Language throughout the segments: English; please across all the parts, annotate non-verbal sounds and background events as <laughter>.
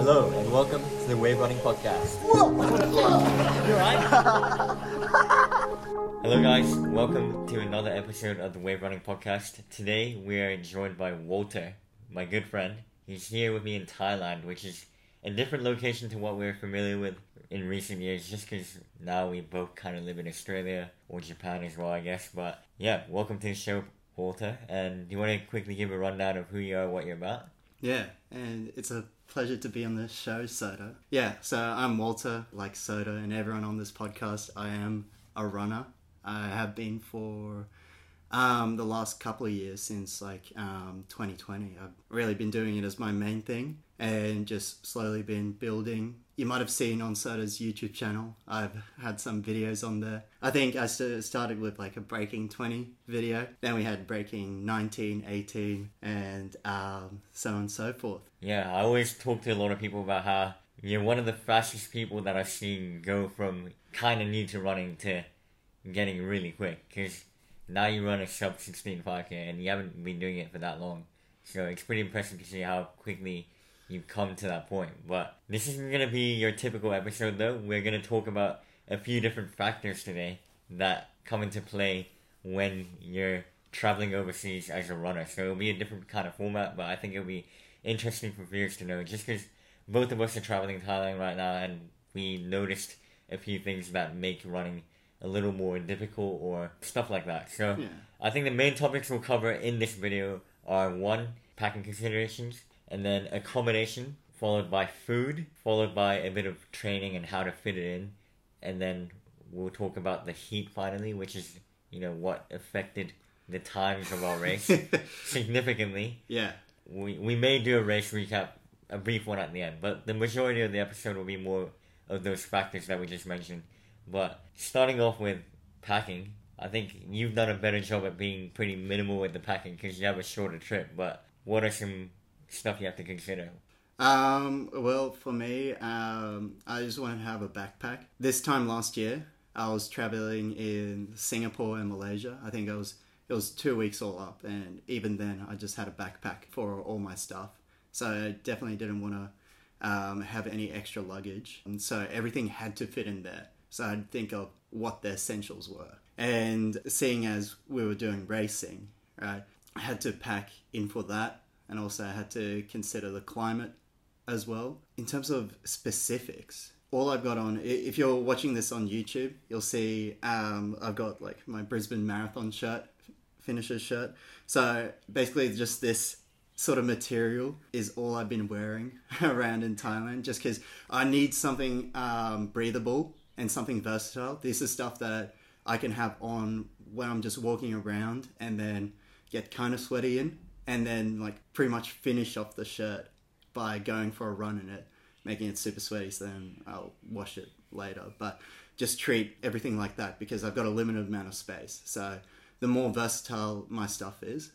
Hello and welcome to the Wave Running Podcast. Hello guys, welcome to another episode of the Wave Running Podcast. Today we are joined by Walter, my good friend. He's here with me in Thailand, which is a different location to what we're familiar with in recent years, just because now we both kind of live in Australia or Japan as well, I guess. But yeah, welcome to the show, Walter. And do you want to quickly give a rundown of who you are, what you're about? Yeah, and it's a pleasure to be on the show, Sota. Yeah, so I'm Walter, like Sota, and everyone on this podcast. I am a runner. I have been for um, the last couple of years since like um, 2020. I've really been doing it as my main thing and just slowly been building. You might have seen on Sota's YouTube channel, I've had some videos on there. I think I started with like a breaking 20 video, then we had breaking 19, 18, and um, so on and so forth. Yeah, I always talk to a lot of people about how you're one of the fastest people that I've seen go from kind of new to running to getting really quick. Because now you run a sub 16 5k and you haven't been doing it for that long. So it's pretty impressive to see how quickly you've come to that point. But this isn't going to be your typical episode though. We're going to talk about a few different factors today that come into play when you're traveling overseas as a runner. So it'll be a different kind of format, but I think it'll be interesting for viewers to know just because both of us are traveling Thailand right now and we noticed a few things that make running a little more difficult or stuff like that. So Yeah. I think the main topics we'll cover in this video are one, packing considerations, and then accommodation, followed by food, followed by a bit of training and how to fit it in, and then we'll talk about the heat finally, which is, you know, what affected the times of our race <laughs> significantly. yeah, We, we may do a race recap, a brief one at the end, but the majority of the episode will be more of those factors that we just mentioned. But starting off with packing, I think you've done a better job at being pretty minimal with the packing because you have a shorter trip. But what are some stuff you have to consider? Um, well, for me, um, I just want to have a backpack. This time last year, I was traveling in Singapore and Malaysia. I think it was it was two weeks all up, and even then, I just had a backpack for all my stuff. So I definitely didn't want to um, have any extra luggage, and so everything had to fit in there. So I'd think of what the essentials were, and seeing as we were doing racing, right, I had to pack in for that, and also I had to consider the climate as well. In terms of specifics, all I've got on, if you're watching this on YouTube, you'll see um, I've got like my Brisbane Marathon shirt, finisher shirt. So basically, just this sort of material is all I've been wearing <laughs> around in Thailand just because I need something um, breathable and something versatile. This is stuff that I can have on when I'm just walking around and then get kind of sweaty in and then like pretty much finish off the shirt by going for a run in it, making it super sweaty. So then I'll wash it later. But just treat everything like that because I've got a limited amount of space. So the more versatile my stuff is,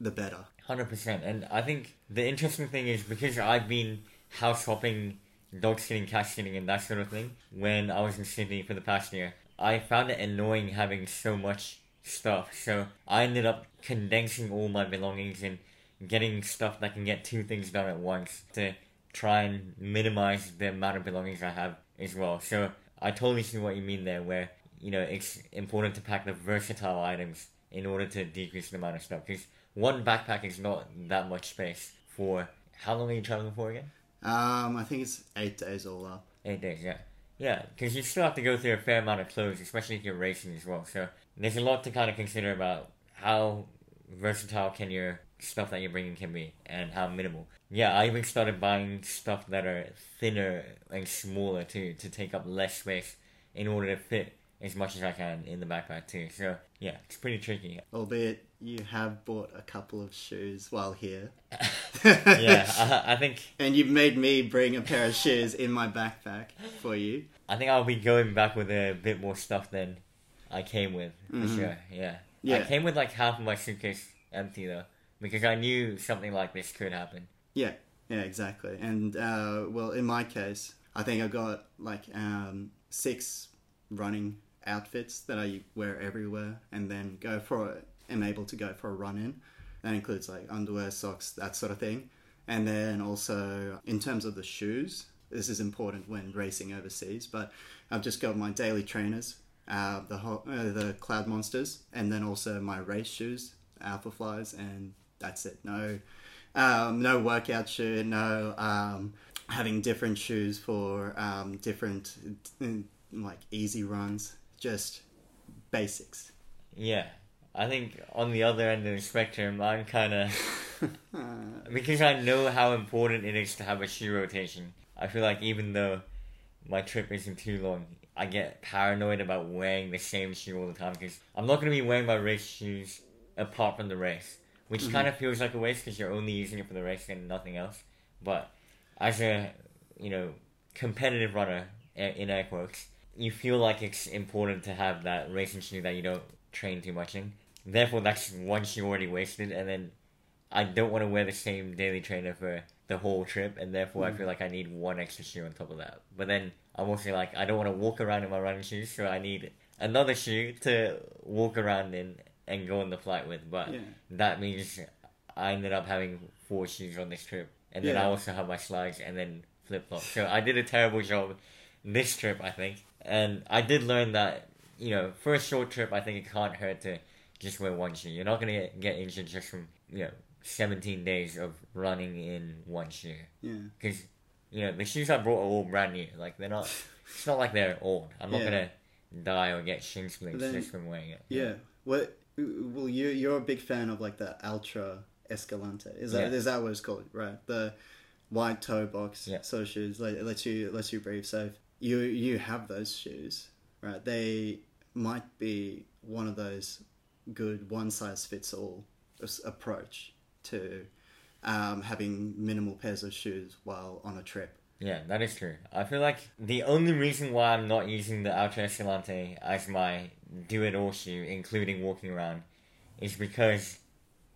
the better. Hundred percent. And I think the interesting thing is because I've been house hopping, dog sitting, cat sitting, and that sort of thing when I was in Sydney for the past year. I found it annoying having so much stuff. So I ended up condensing all my belongings and getting stuff that can get two things done at once to try and minimize the amount of belongings I have as well. So I totally see what you mean there, where you know it's important to pack the versatile items in order to decrease the amount of stuff. Because one backpack is not that much space for how long are you traveling for again? Um, I think it's eight days all up. Eight days, yeah. Yeah, because you still have to go through a fair amount of clothes, especially if you're racing as well. So there's a lot to kind of consider about how versatile can your stuff that you're bringing can be and how minimal. Yeah, I even started buying stuff that are thinner and smaller too to take up less space in order to fit as much as I can in the backpack too. So yeah, it's pretty tricky. Albeit you have bought a couple of shoes while here. <laughs> Yeah, I, I think <laughs> And you've made me bring a pair of shoes in my backpack for you. I think I'll be going back with a bit more stuff than I came with for sure. Yeah. I came with like half of my suitcase empty though, because I knew something like this could happen. Yeah, yeah, exactly. And uh, well, in my case, I think I got like um, six running outfits that I wear everywhere, and then go for am able to go for a run in. That includes like underwear, socks, that sort of thing. And then also in terms of the shoes, this is important when racing overseas. But I've just got my daily trainers, uh, the ho- uh, the Cloud Monsters, and then also my race shoes, Alpha Flies, and that's it. No, um, no workout shoe. No um, having different shoes for um, different mm, like easy runs. Just basics. Yeah. I think on the other end of the spectrum, I'm kind of. because I know how important it is to have a shoe rotation. I feel like even though my trip isn't too long, I get paranoid about wearing the same shoe all the time because I'm not going to be wearing my race shoes apart from the race, which Mhm. kind of feels like a waste because you're only using it for the race and nothing else. But as a, you know, competitive runner, in air quotes, you feel like it's important to have that racing shoe that you don't train too much in. Therefore, that's one shoe already wasted, and then I don't want to wear the same daily trainer for the whole trip, and therefore I Mm. feel like I need one extra shoe on top of that. But then I'm also like, I don't want to walk around in my running shoes, so I need another shoe to walk around in and go on the flight with. But Yeah. that means I ended up having four shoes on this trip, and then I also have my slides and then flip flops. So I did a terrible job this trip, I think, and I did learn that you know for a short trip, I think it can't hurt to just wear one shoe. You're not gonna get, get injured just from you know 17 days of running in one shoe Yeah. because you know the shoes I brought are all brand new. Like they're not. It's not like they're old. I'm not Yeah. gonna die or get shin splints Then- just from wearing it. Yeah. What? Well, you you're a big fan of like the Altra Escalante. Is that is Yeah. that what it's called? Right. The white toe box Yeah. sort of shoes. Let lets you lets you breathe safe. You you have those shoes, right? They might be one of those good one size fits all approach to um, having minimal pairs of shoes while on a trip. Yeah, that is true. I feel like the only reason why I'm not using the Altra Escalante as my do it all shoe, including walking around, is because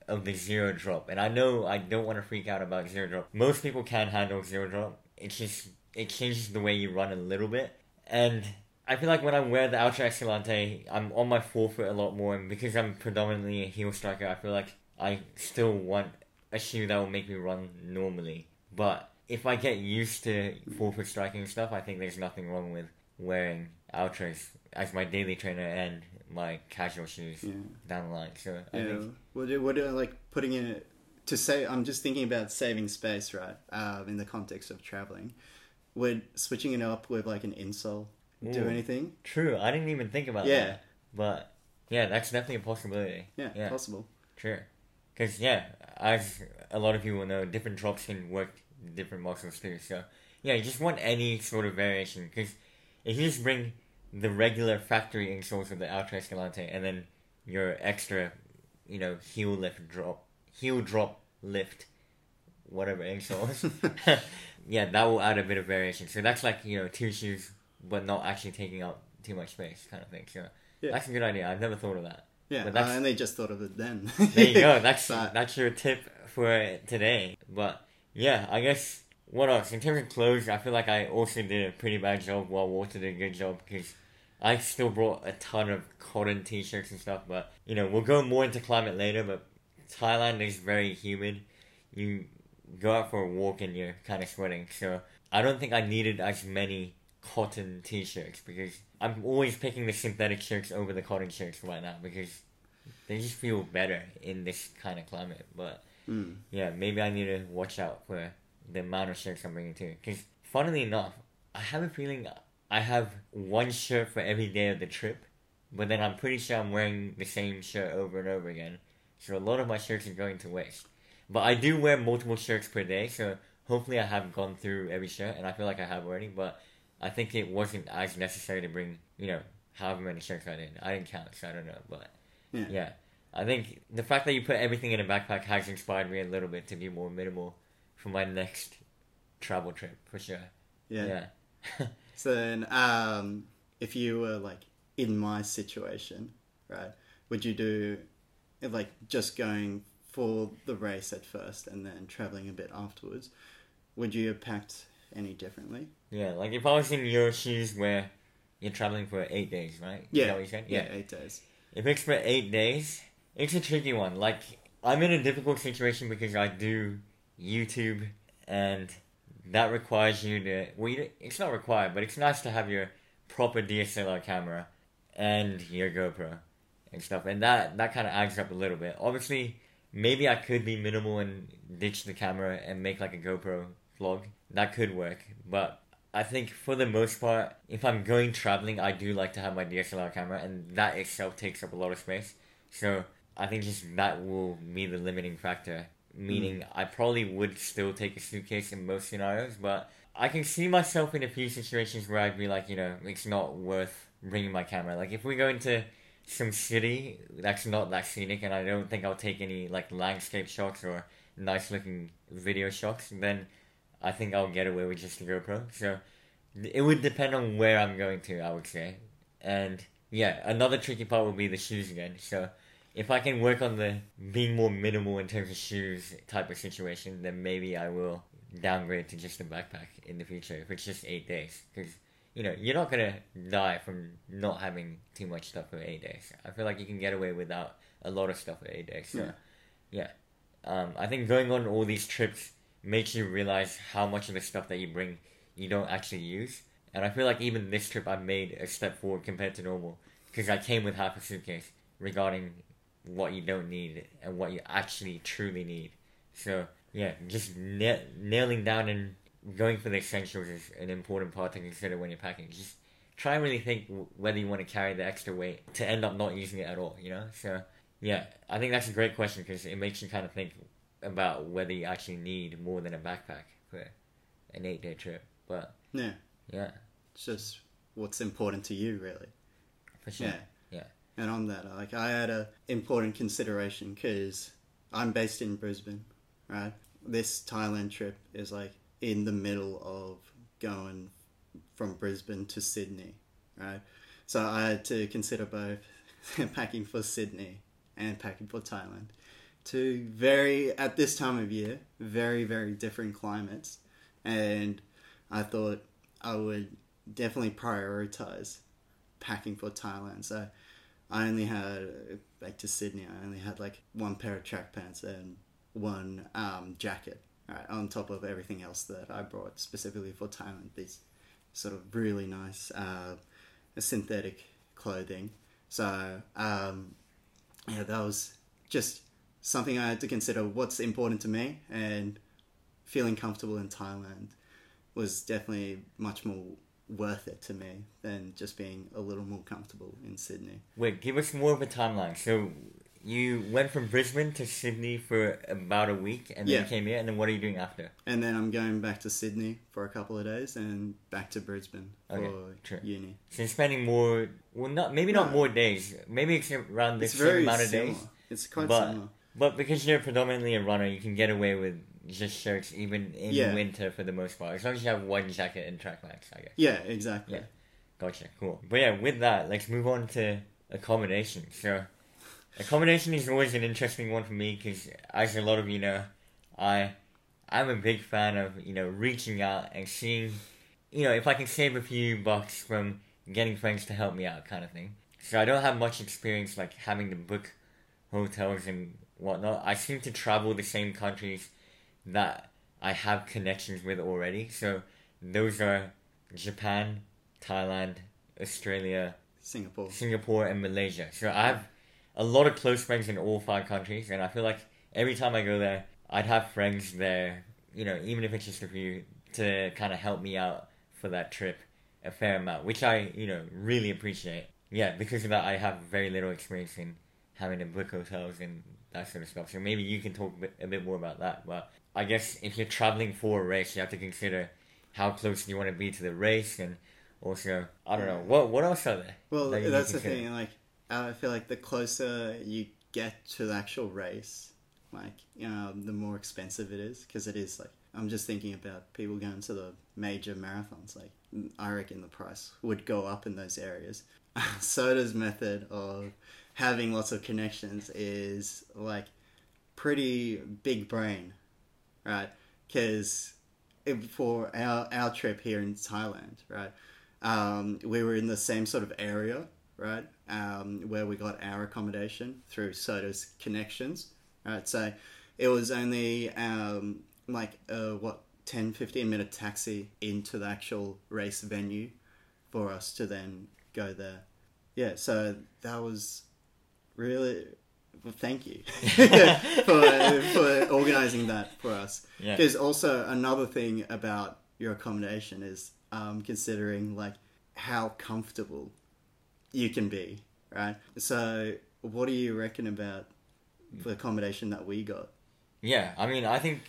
of the zero drop. And I know I don't want to freak out about zero drop. Most people can handle zero drop. It's just, it changes the way you run a little bit. And I feel like when I wear the Altra Escalante, I'm on my forefoot a lot more. And because I'm predominantly a heel striker, I feel like I still want a shoe that will make me run normally. But if I get used to forefoot striking stuff, I think there's nothing wrong with wearing Altras as my daily trainer and my casual shoes Yeah. down the line. So I Yeah. think What do, what do like putting in it to say? I'm just thinking about saving space, right? Um, in the context of traveling, would switching it up with like an insole do anything? true. I didn't even think about that. Yeah. that. But yeah, that's definitely a possibility. Yeah, Yeah. possible. Sure. Because, yeah, as a lot of people know, different drops can work different muscles too. So, yeah, you just want any sort of variation. Because if you just bring the regular factory insoles of the Altra Escalante and then your extra, you know, heel lift drop, heel drop lift, whatever insoles, <laughs> <laughs> yeah, that will add a bit of variation. So that's like, you know, two shoes, but not actually taking up too much space kind of thing. So, Yeah. that's a good idea. I've never thought of that. Yeah, But I that's- only just thought of it then. <laughs> There you go. <laughs> That's But- that's your tip for today. But yeah, I guess what else in terms of clothes? I feel like I also did a pretty bad job while Walter did a good job because I still brought a ton of cotton t-shirts and stuff. But you know, we'll go more into climate later. But Thailand is very humid. You go out for a walk and you're kind of sweating. So I don't think I needed as many cotton t-shirts because I'm always picking the synthetic shirts over the cotton shirts right now because they just feel better in this kind of climate. But Mm. yeah, maybe I need to watch out for the amount of shirts I'm bringing too. Because funnily enough, I have a feeling I have one shirt for every day of the trip, but then I'm pretty sure I'm wearing the same shirt over and over again. So a lot of my shirts are going to waste. But I do wear multiple shirts per day, so hopefully I have gone through every shirt, and I feel like I have already. But I think it wasn't as necessary to bring, you know, however many shirts I did. I didn't count, so I don't know. But Yeah. yeah. I think the fact that you put everything in a backpack has inspired me a little bit to be more minimal for my next travel trip, for sure. Yeah. Yeah. <laughs> So then, um, if you were like in my situation, right, would you do like just going for the race at first and then traveling a bit afterwards? Would you have packed any differently? Yeah, like if I was in your shoes where you're traveling for eight days, right? Is that what you said? yeah, eight days. If it's for eight days, it's a tricky one. Like, I'm in a difficult situation because I do YouTube, and that requires you to. Well, you, it's not required, but it's nice to have your proper DSLR camera and your GoPro and stuff, and that that kind of adds up a little bit. Obviously, maybe I could be minimal and ditch the camera and make like a GoPro vlog. That could work, but I think for the most part, if I'm going traveling, I do like to have my DSLR camera, and that itself takes up a lot of space. So I think just that will be the limiting factor. Meaning, mm. I probably would still take a suitcase in most scenarios, but I can see myself in a few situations where I'd be like, you know, it's not worth bringing my camera. Like if we go into some city that's not that scenic, and I don't think I'll take any like landscape shots or nice looking video shots, then I think I'll get away with just a GoPro. So it would depend on where I'm going to, I would say. And yeah, another tricky part will be the shoes again. So if I can work on the being more minimal in terms of shoes type of situation, then maybe I will downgrade to just a backpack in the future if it's just eight days. Because you know you're not gonna die from not having too much stuff for eight days. I feel like you can get away without a lot of stuff for eight days. So yeah, yeah. Um, I think going on all these trips makes you realize how much of the stuff that you bring you don't actually use. And I feel like even this trip I made a step forward compared to normal because I came with half a suitcase regarding what you don't need and what you actually truly need. So yeah, just na- nailing down and going for the essentials is an important part to consider when you're packing. Just try and really think whether you want to carry the extra weight to end up not using it at all. You know, so yeah, I think that's a great question because it makes you kind of think about whether you actually need more than a backpack for an eight day trip. But yeah, yeah, it's just what's important to you, really. For sure. Yeah. Yeah. And on that, like I had a important consideration because I'm based in Brisbane, right? This Thailand trip is like in the middle of going from Brisbane to Sydney, right? So I had to consider both <laughs> packing for Sydney and packing for Thailand. Two very, at this time of year, very, very different climates. And I thought I would definitely prioritize packing for Thailand. So I only had back to Sydney. I only had like one pair of track pants and one um, jacket. Right, on top of everything else that I brought specifically for Thailand, these sort of really nice uh, synthetic clothing. So um, yeah, that was just something I had to consider. What's important to me and feeling comfortable in Thailand was definitely much more worth it to me than just being a little more comfortable in Sydney. Wait, give us more of a timeline. So you went from Brisbane to Sydney for about a week, and then yeah. you came here. And then what are you doing after? And then I'm going back to Sydney for a couple of days, and back to Brisbane okay, for true. uni. So you're spending more. Well, not maybe not no. more days. Maybe it's around the same amount of similar. days. It's quite but, similar. But because you're predominantly a runner, you can get away with just shirts even in yeah. winter for the most part. As long as you have one jacket and track pants, I guess. Yeah, exactly. Yeah. Gotcha. Cool. But yeah, with that, let's move on to accommodation. So, accommodation is always an interesting one for me because, as a lot of you know, I I'm a big fan of you know reaching out and seeing, you know, if I can save a few bucks from getting friends to help me out, kind of thing. So I don't have much experience like having to book hotels and whatnot. I seem to travel the same countries that I have connections with already. So those are Japan, Thailand, Australia, Singapore, Singapore, and Malaysia. So I have a lot of close friends in all five countries, and I feel like every time I go there, I'd have friends there. You know, even if it's just a few, to kind of help me out for that trip a fair amount, which I you know really appreciate. Yeah, because of that, I have very little experience in having to book hotels and that sort of stuff. So maybe you can talk a bit, a bit more about that. But I guess if you're traveling for a race, you have to consider how close you want to be to the race, and also I don't know what what else are there. Well, that that's the thing. Like I feel like the closer you get to the actual race, like you know, the more expensive it is because it is like I'm just thinking about people going to the major marathons. Like I reckon the price would go up in those areas. <laughs> Sota's method of having lots of connections is like pretty big brain, right? Because for our our trip here in Thailand, right, um, we were in the same sort of area, right, um, where we got our accommodation through Sota's connections, right. So it was only um, like what 10 15 minute taxi into the actual race venue for us to then go there. Yeah, so that was really well, thank you <laughs> <laughs> for for organizing that for us. Yeah. Because also another thing about your accommodation is um, considering like how comfortable you can be, right? So, what do you reckon about the accommodation that we got? Yeah, I mean, I think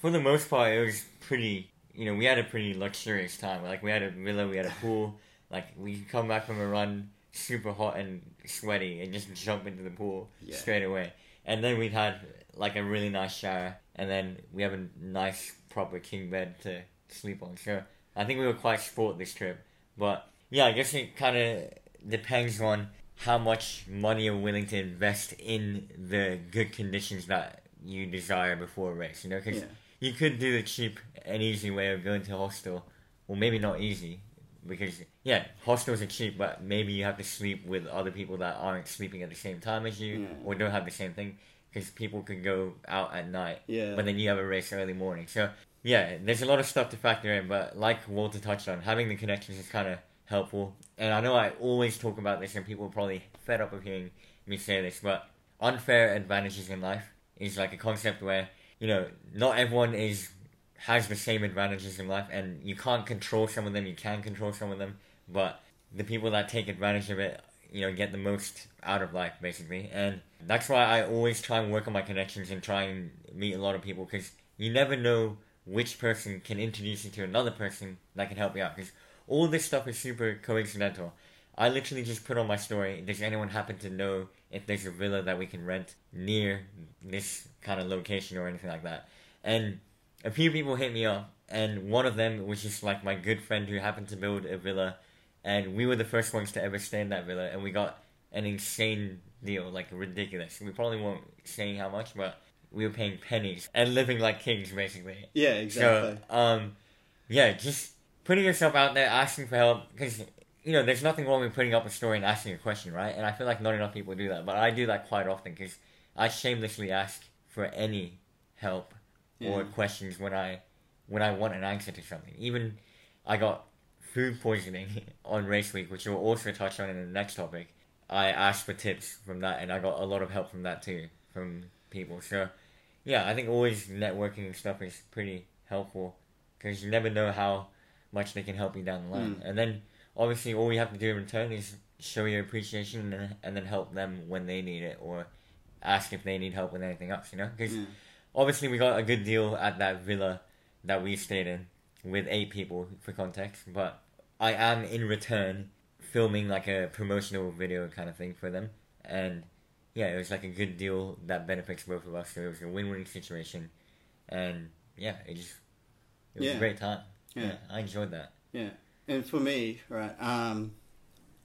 for the most part, it was pretty. You know, we had a pretty luxurious time. Like, we had a villa, we had a pool. Like, we could come back from a run super hot and sweaty and just <laughs> jump into the pool Yeah. straight away. And then we had like a really nice shower, and then we have a nice proper king bed to sleep on. So I think we were quite sport this trip. But yeah, I guess it kind of depends on how much money you're willing to invest in the good conditions that you desire before a race. You know, because Yeah. you could do the cheap and easy way of going to a hostel. Well, maybe not easy because yeah, hostels are cheap, but maybe you have to sleep with other people that aren't sleeping at the same time as you Yeah. or don't have the same thing. Because people can go out at night, Yeah. but then you have a race early morning. So yeah, there's a lot of stuff to factor in. But like Walter touched on, having the connections is kind of helpful. And I know I always talk about this, and people are probably fed up of hearing me say this, but unfair advantages in life is like a concept where you know not everyone is has the same advantages in life, and you can't control some of them. You can control some of them, but the people that take advantage of it, you know, get the most out of life, basically. And that's why I always try and work on my connections and try and meet a lot of people because you never know which person can introduce you to another person that can help you out. Because all this stuff is super coincidental. I literally just put on my story. Does anyone happen to know if there's a villa that we can rent near this kind of location or anything like that? And a few people hit me up, and one of them was just like my good friend who happened to build a villa, and we were the first ones to ever stay in that villa, and we got an insane deal, like ridiculous. We probably won't say how much, but we were paying pennies and living like kings, basically. Yeah, exactly. So, um, yeah, just putting yourself out there, asking for help, because you know, there's nothing wrong with putting up a story and asking a question, right? And I feel like not enough people do that, but I do that quite often because I shamelessly ask for any help or questions when I when I want an answer to something. Even I got food poisoning <laughs> on race week, which we'll also touch on in the next topic. I asked for tips from that, and I got a lot of help from that too, from people. So, yeah, I think always networking and stuff is pretty helpful because you never know how much they can help you down the line. Mm. And then, obviously, all you have to do in return is show your appreciation and, and then help them when they need it or ask if they need help with anything else, you know? Because Yeah. Obviously, we got a good deal at that villa that we stayed in with eight people for context, but I am in return filming like a promotional video kind of thing for them, and yeah, it was like a good deal that benefits both of us. So it was a win-win situation, and yeah, it just it was Yeah. a great time. Yeah. I enjoyed that. Yeah, and for me, right, um,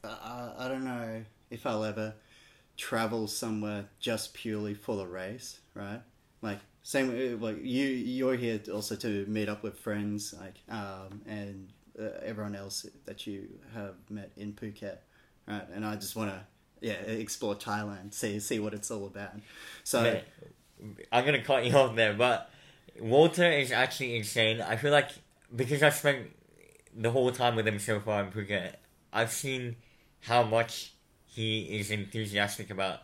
I, I don't know if I'll ever travel somewhere just purely for the race, right? Like same, uh, like you, you're here also to meet up with friends, like, um, and uh, everyone else that you have met in Phuket, right? And I just want to, yeah, explore Thailand, see see what it's all about. So Man, I'm gonna cut you <laughs> off there, but Walter is actually insane. I feel like because I spent the whole time with him so far in Phuket, I've seen how much he is enthusiastic about,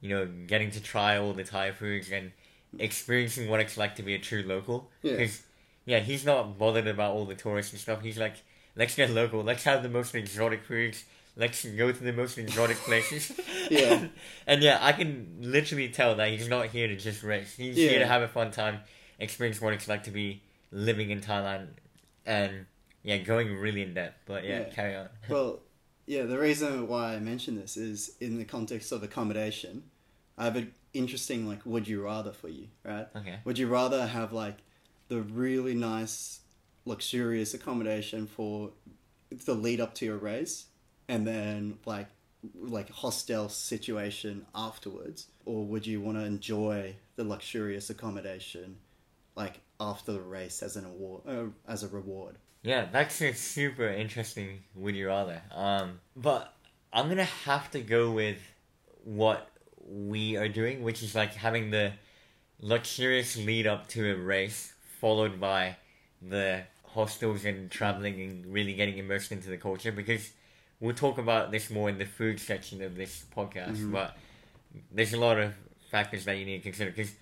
you know, getting to try all the Thai foods and experiencing what it's like to be a true local. Yeah. Because, yeah, he's not bothered about all the tourists and stuff. He's like, let's get local. Let's have the most exotic foods. Let's go to the most exotic places. <laughs> Yeah. <laughs> and yeah, I can literally tell that he's not here to just race. He's here to have a fun time, experience what it's like to be living in Thailand, and yeah, going really in depth. But yeah, Yeah. carry on. <laughs> Well, yeah, the reason why I mention this is in the context of accommodation. I have an interesting like would you rather for you, right? Okay. Would you rather have like the really nice luxurious accommodation for the lead up to your race and then like like hostel situation afterwards or would you want to enjoy the luxurious accommodation like after the race as an award uh, as a reward Yeah, that's a super interesting would you rather. Um, but I'm gonna have to go with what we are doing, which is like having the luxurious lead up to a race followed by the hostels and traveling and really getting immersed into the culture because we'll talk about this more in the food section of this podcast. Mhm. But there's a lot of factors that you need to consider because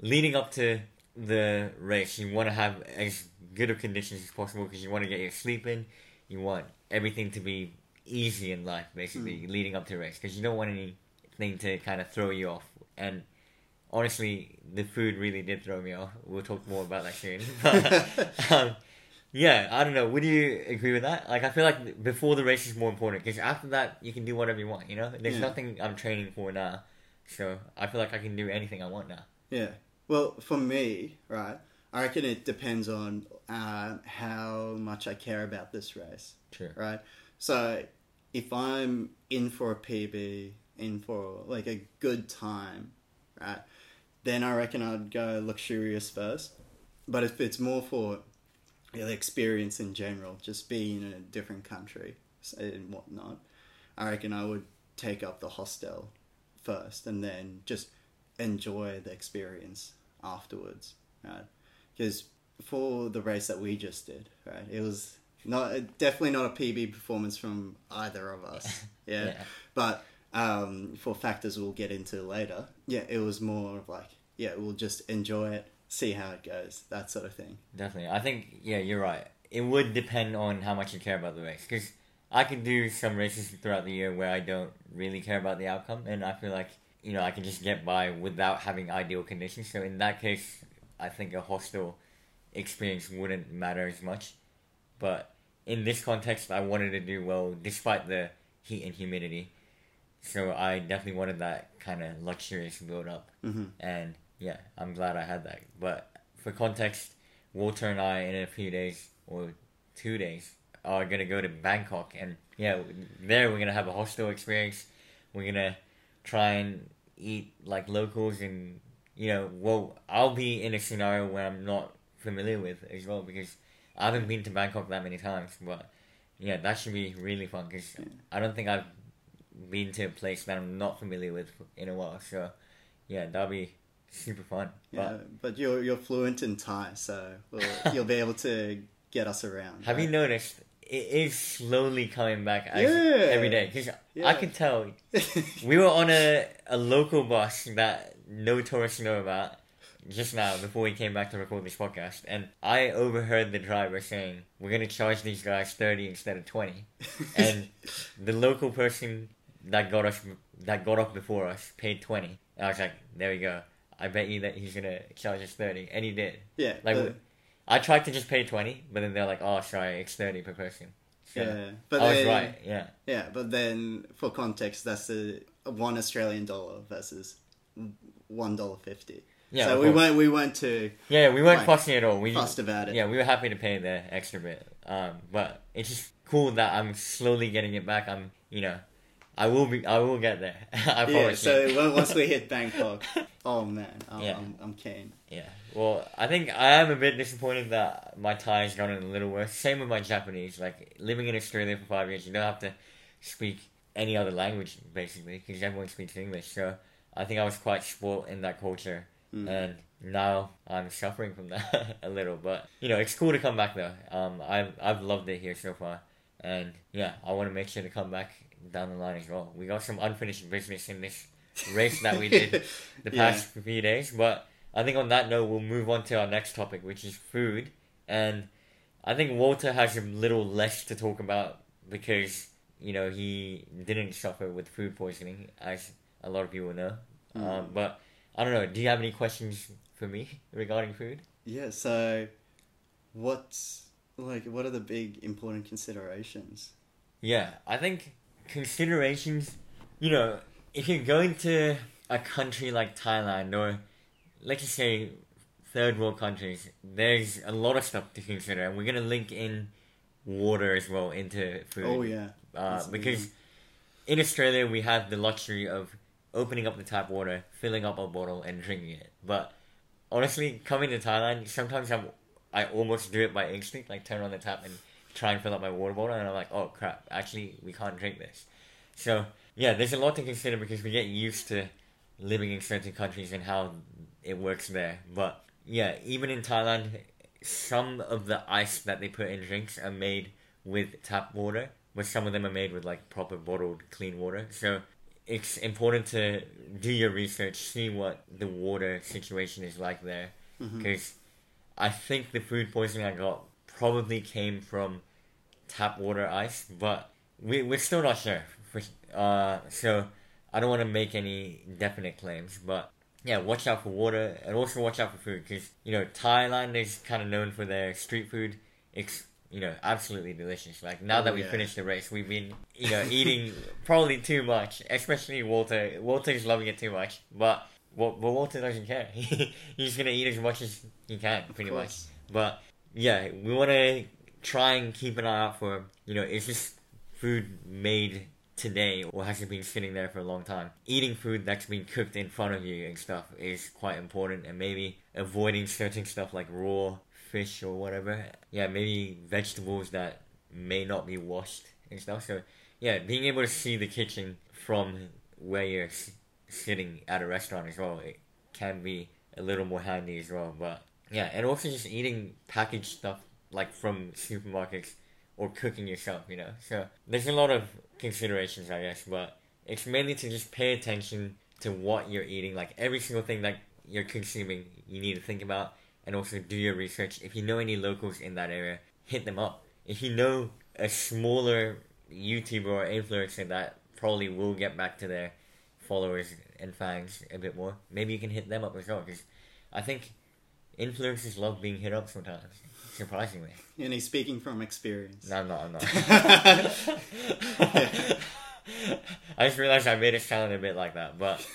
leading up to the race, you want to have as good of conditions as possible because you want to get your sleep in. You want everything to be easy in life, basically, leading up to the race because you don't want anything to kind of throw you off. And honestly, the food really did throw me off. We'll talk more about that soon. <laughs> But, <laughs> um, yeah, I don't know. Would you agree with that? Like, I feel like before the race is more important because after that, you can do whatever you want. You know, there's Yeah. nothing I'm training for now, so I feel like I can do anything I want now. Yeah. Well, for me, right, I reckon it depends on uh, how much I care about this race, True. right? So if I'm in for a PB, in for like a good time, right, then I reckon I'd go luxurious first. But if it's more for the experience in general, just being in a different country and whatnot, I reckon I would take up the hostel first and then just enjoy the experience afterwards, right? Because for the race that we just did, right, it was not definitely not a PB performance from either of us, <laughs> yeah. Yeah. But um, for factors we'll get into later, yeah, it was more of like, yeah, we'll just enjoy it, see how it goes, that sort of thing. Definitely. I think, yeah, you're right. It would depend on how much you care about the race. Because I can do some races throughout the year where I don't really care about the outcome. And I feel like, you know, I can just get by without having ideal conditions. So in that case, I think a hostel experience wouldn't matter as much. But in this context, I wanted to do well despite the heat and humidity. So I definitely wanted that kind of luxurious build up. hmm And yeah, I'm glad I had that. But for context, Walter and I in a few days or two days are gonna go to Bangkok, and yeah, there we're gonna have a hostel experience. We're gonna try and eat like locals, and you know, well, I'll be in a scenario where I'm not familiar with as well because I haven't been to Bangkok that many times. But yeah, that should be really fun because I don't think I've been to a place that I'm not familiar with in a while. So yeah, that'll be <laughs> super fun. Yeah, But but you're you're fluent in Thai, so we'll, <laughs> you'll be able to get us around. have you noticed it is slowly coming back as, Yeah. every day? Because I can tell <laughs> we were on a, a local bus that no tourists know about just now before we came back to record this podcast, and I overheard the driver saying, "We're gonna charge these guys thirty instead of 20 and the local person that got us that got off before us paid twenty. And I was like, "There we go." I bet you that he's gonna charge us thirty, and he did. yeah, Like, I tried to just pay twenty, but then they're like, "Oh, sorry, it's thirty per person." So yeah, but I was right. Yeah, Yeah, but then for context, that's a one Australian dollar versus one dollar fifty. yeah. so we went we went to Yeah, we weren't like, fussing at all. We fussed about it. Yeah, we were happy to pay the extra bit. Um, but it's just cool that I'm slowly getting it back. I'm, you know, I will be. I will get there. <laughs> I yeah. promise So you. when- once we <laughs> hit Bangkok, oh man, I'm, Yeah. I'm, I'm keen. Yeah. Well, I think I am a bit disappointed that my Thai has gotten a little worse. Same with my Japanese. Like living in Australia for five years, you don't have to speak any other language basically because everyone speaks English. So I think I was quite spoilt in that culture, Mm. and now I'm suffering from <laughs> that a little. But you know, it's cool to come back though. Um, I've I've loved it here so far, and yeah, I want to make sure to come back down the line as well. We got some unfinished business in this race that we did <laughs> the Yeah. past few days. But I think on that note, we'll move on to our next topic, which is food. And I think Walter has a little less to talk about because you know he didn't suffer with food poisoning, as a lot of people know. Mm. Um, but I don't know. Do you have any questions for me regarding food? Yeah. So, what's like? What are the big important considerations? Yeah, I think considerations, you know, if you're going to a country like Thailand or let's just say third world countries, there's a lot of stuff to consider, and we're gonna link in water as well into food. Oh yeah. uh, that's a big because in Australia we have the luxury of opening up the tap water, filling up a bottle, and drinking it. But honestly, coming to Thailand, sometimes I'm I almost do it by instinct, like turn on the tap and try and fill up my water bottle, and I'm like, oh crap, actually we can't drink this. So yeah, there's a lot to consider because we get used to living in certain countries and how it works there. But yeah, even in Thailand, some of the ice that they put in drinks are made with tap water, but some of them are made with like proper bottled clean water. So it's important to do your research, see what the water situation is like there, Mm-hmm. because I think the food poisoning I got probably came from tap water ice, but we we're still not sure. For, uh, so I don't want to make any definite claims, but yeah, watch out for water and also watch out for food because you know Thailand is kind of known for their street food. It's you know absolutely delicious. Like now Oh, that we yeah. finished the race, we've been you know eating <laughs> probably too much, especially Walter. Walter's loving it too much, but. Well, but Walter doesn't care. <laughs> He's gonna eat as much as he can, pretty much. But yeah, we want to try and keep an eye out for you know is this food made today or has it been sitting there for a long time? Eating food that's been cooked in front of you and stuff is quite important, and maybe avoiding certain stuff like raw fish or whatever. Yeah, maybe vegetables that may not be washed and stuff. So yeah, being able to see the kitchen from where you're s- sitting at a restaurant as well, it can be a little more handy as well. But yeah, and also just eating packaged stuff like from <laughs> supermarkets or cooking yourself, you know. So there's a lot of considerations, I guess, but it's mainly to just pay attention to what you're eating. Like every single thing that you're consuming, you need to think about and also do your research. If you know any locals in that area, hit them up. If you know a smaller YouTuber or influencer that probably will get back to their followers and fans a bit more, maybe you can hit them up as well. Because I think influencers love being hit up sometimes, surprisingly. And he's speaking from experience. No, I'm not. I'm not. <laughs> <laughs> I just realized I made it sound a bit like that, but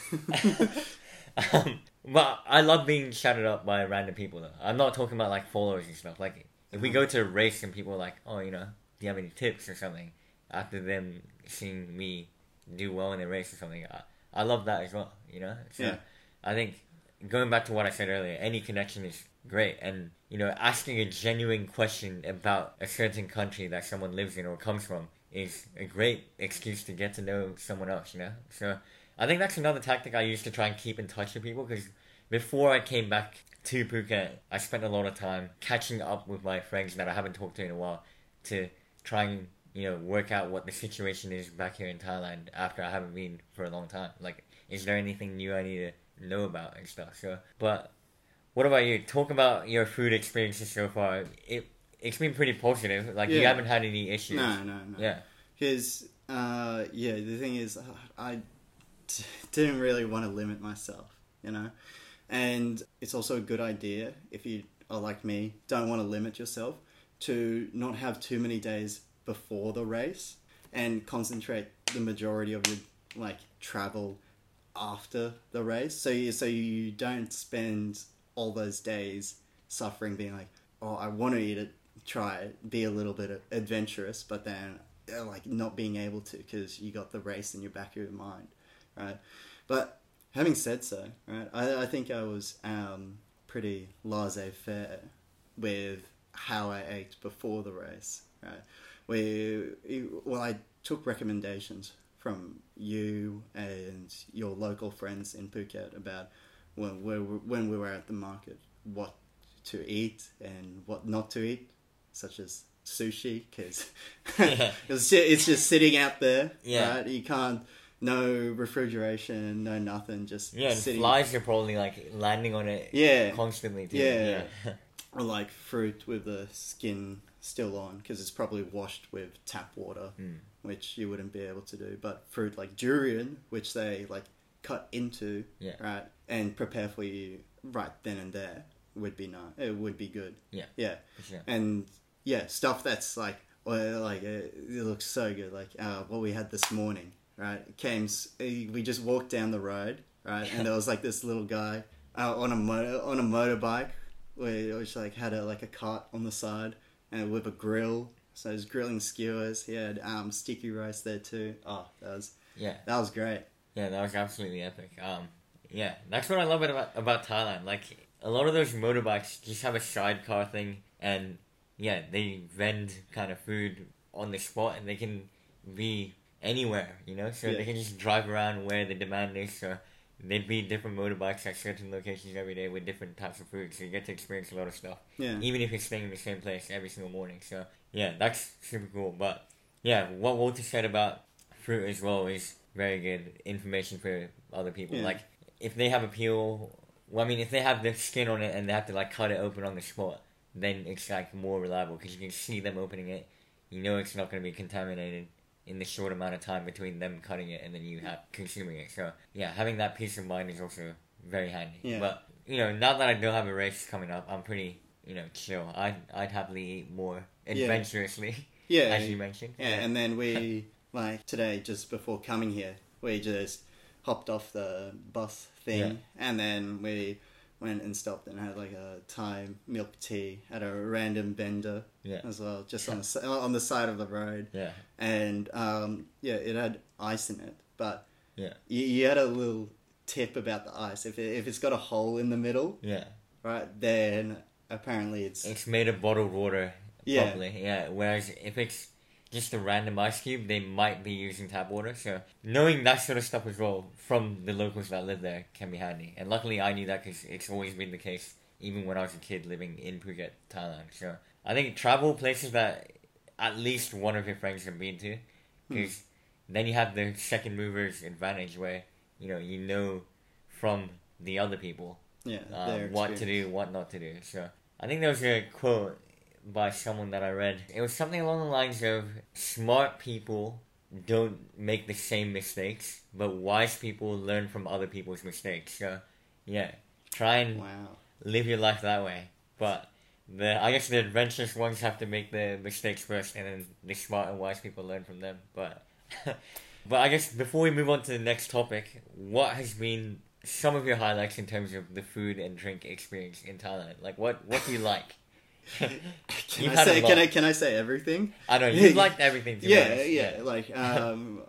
<laughs> um, but I love being shouted up by random people. Though I'm not talking about like followers and stuff. Like if we go to a race and people are like, oh, you know, do you have any tips or something? After them seeing me do well in the race or something, I, I love that as well. You know, so Yeah. I think going back to what I said earlier, any connection is great, and you know, asking a genuine question about a certain country that someone lives in or comes from is a great excuse to get to know someone else. You know, so I think that's another tactic I use to try and keep in touch with people because before I came back to Phuket, I spent a lot of time catching up with my friends that I haven't talked to in a while to try and you know work out what the situation is back here in Thailand after I haven't been for a long time. Like, is there anything new I need to know about and stuff? So, but what about you? Talk about your food experiences so far. It it's been pretty positive. Like you haven't had any issues. No, no, no. Yeah. Because, uh, yeah, the thing is, I d- didn't really want to limit myself, you know? And it's also a good idea if you are like me, don't want to limit yourself, to not have too many days before the race and concentrate the majority of your, like, travel after the race. So you, so you don't spend all those days suffering, being like, oh, I want to eat it, try it, be a little bit adventurous, but then uh, like not being able to because you got the race in your back of your mind, right? But having said so, right, I, I think I was um, pretty laissez-faire with how I ate before the race, right? We, well, I took recommendations from you and your local friends in Phuket about when we were, when we were at the market, what to eat and what not to eat, such as sushi, because <laughs> Yeah. it's, it's just sitting out there, Yeah. right? You can't, no refrigeration, no nothing, just Yeah, sitting. flies are probably like landing on it Yeah. constantly too. Yeah. yeah. <laughs> Or like fruit with the skin still on, because it's probably washed with tap water, Mm. which you wouldn't be able to do. But fruit like durian, which they like cut into, Yeah. right, and prepare for you right then and there, would be nice. It would be good. Yeah. Yeah. Sure. and yeah, stuff that's like, well, like uh, it looks so good. Like uh, what we had this morning, right? It came, uh, we just walked down the road, right, and there was like this little guy uh, on a motor on a motorbike, where which like had a like a cart on the side and with a grill. So he's grilling skewers. He had um, sticky rice there too. Oh, that was Yeah. that was great. Yeah, that was absolutely epic. Um, yeah, that's what I love about about Thailand. Like a lot of those motorbikes just have a sidecar thing, and yeah, they vend kind of food on the spot, and they can be anywhere, you know. So Yeah. they can just drive around where the demand is. So there'd be different motorbikes at certain locations every day with different types of food, so you get to experience a lot of stuff. Yeah. Even if you're staying in the same place every single morning. So yeah, that's super cool. But yeah, what Walter said about fruit as well is very good information for other people. Yeah. Like if they have a peel, well, I mean, if they have the skin on it and they have to like cut it open on the spot, then it's like more reliable because you can see them opening it. You know it's not going to be contaminated in the short amount of time between them cutting it and then you have consuming it. So yeah, having that peace of mind is also very handy. Yeah. But you know, now that I don't have a race coming up, I'm pretty you know chill. I'd I'd happily eat more adventurously, <laughs> Yeah. as you mentioned. Yeah, and then we <laughs> like today just before coming here, we just hopped off the bus thing, Yeah. and then we went and stopped and had like a Thai milk tea at a random vendor Yeah. as well, just on the on the side of the road, Yeah. and um, yeah, it had ice in it, but Yeah. you, you had a little tip about the ice. If it, if it's got a hole in the middle, Yeah. right, then apparently it's It's made of bottled water. Yeah. Probably. Yeah. Whereas if it's just a random ice cube, they might be using tap water. So knowing that sort of stuff as well from the locals that live there can be handy. And luckily, I knew that because it's always been the case, even when I was a kid living in Phuket, Thailand. So I think travel places that at least one of your friends have been to, because then you have the second movers advantage where you know you know from the other people yeah, uh, what to do, what not to do. So I think there was a quote by someone that I read. It was something along the lines of smart people don't make the same mistakes, but wise people learn from other people's mistakes. So yeah, try and Wow. live your life that way. But the I guess the adventurous ones have to make the mistakes first, and then the smart and wise people learn from them. But <laughs> but I guess before we move on to the next topic, what has been some of your highlights in terms of the food and drink experience in Thailand? Like what what do you like? Can I say can I can I say everything? I don't know you liked <laughs> everything. To be yeah, yeah, Like um,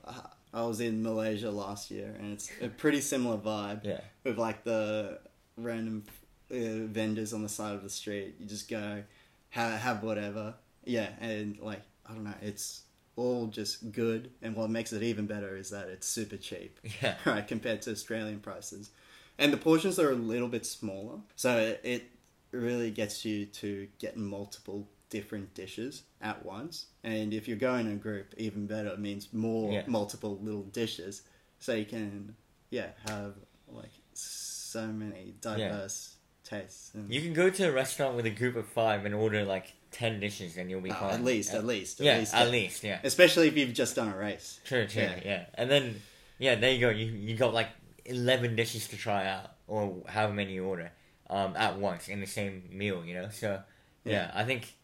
I was in Malaysia last year, and it's a pretty similar vibe yeah, with like the random uh, vendors on the side of the street. You just go, have, have whatever. Yeah, and like I don't know, it's all just good. And what makes it even better is that it's super cheap, <laughs> yeah, right, compared to Australian prices. And the portions are a little bit smaller, so it, it really gets you to get multiple different dishes at once. And if you're going in a group, even better. It means more Yeah. multiple little dishes, so you can yeah have like so many diverse tastes. And, You can go to a restaurant with a group of five and order like ten dishes, and you'll be Oh, fine. at least, Uh, at least, at yeah, least, at least, yeah. especially if you've just done a race. True, true, Yeah. yeah. And then, yeah, there you go. You you got like eleven dishes to try out, or however many you order, um, at once in the same meal. You know, so yeah, Yeah. I think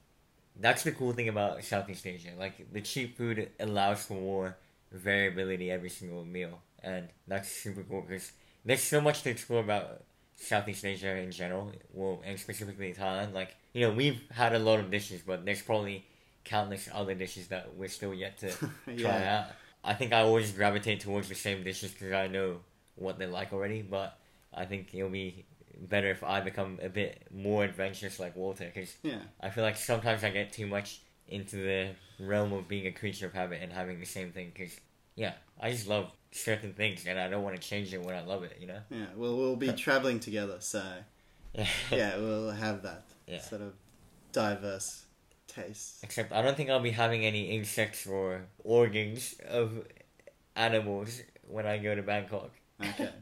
that's the cool thing about Southeast Asia. Like the cheap food allows for more variability every single meal, and that's super cool because there's so much to explore about Southeast Asia in general. Well, and specifically Thailand. Like you know, we've had a lot of dishes, but there's probably countless other dishes that we're still yet to <laughs> try out. I think I always gravitate towards the same dishes because I know what they're like already. But I think it'll be better if I become a bit more adventurous like Walter because Yeah, I feel like sometimes I get too much into the realm of being a creature of habit and having the same thing because yeah, I just love certain things and I don't want to change it when I love it. You know? yeah. Well, we'll be <laughs> traveling together, so Yeah. we'll have that Yeah. sort of diverse tastes. Except I don't think I'll be having any insects or organs of animals when I go to Bangkok. Okay. <laughs>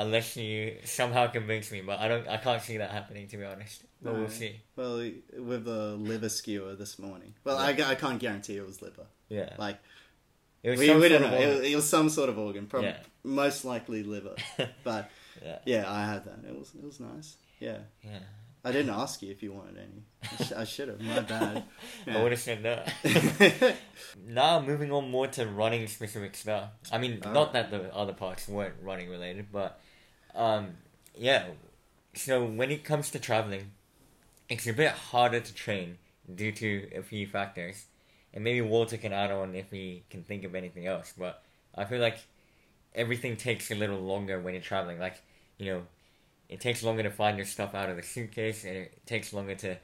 Unless you somehow convince me, but I don't. I can't see that happening to be honest. But we'll see. Well, with the liver skewer this morning. Well, I, I can't guarantee it was liver. Yeah, Like it was we, some we don't know. It, was- it was some sort of organ, probably Yeah. most likely liver. <laughs> But Yeah. yeah, I had that. It was it was nice. Yeah, yeah. I didn't ask you if you wanted any. I, sh- I should have. My bad. <laughs> I would have said no. <laughs> now moving on more to running specific stuff. I mean, Alright. not that the other parts weren't running related, but um, yeah. So when it comes to traveling, it's a bit harder to train due to a few factors, and maybe Walter can add on if he can think of anything else. But I feel like everything takes a little longer when you're traveling. Like you know, it takes longer to find your stuff out of the suitcase, and it takes longer to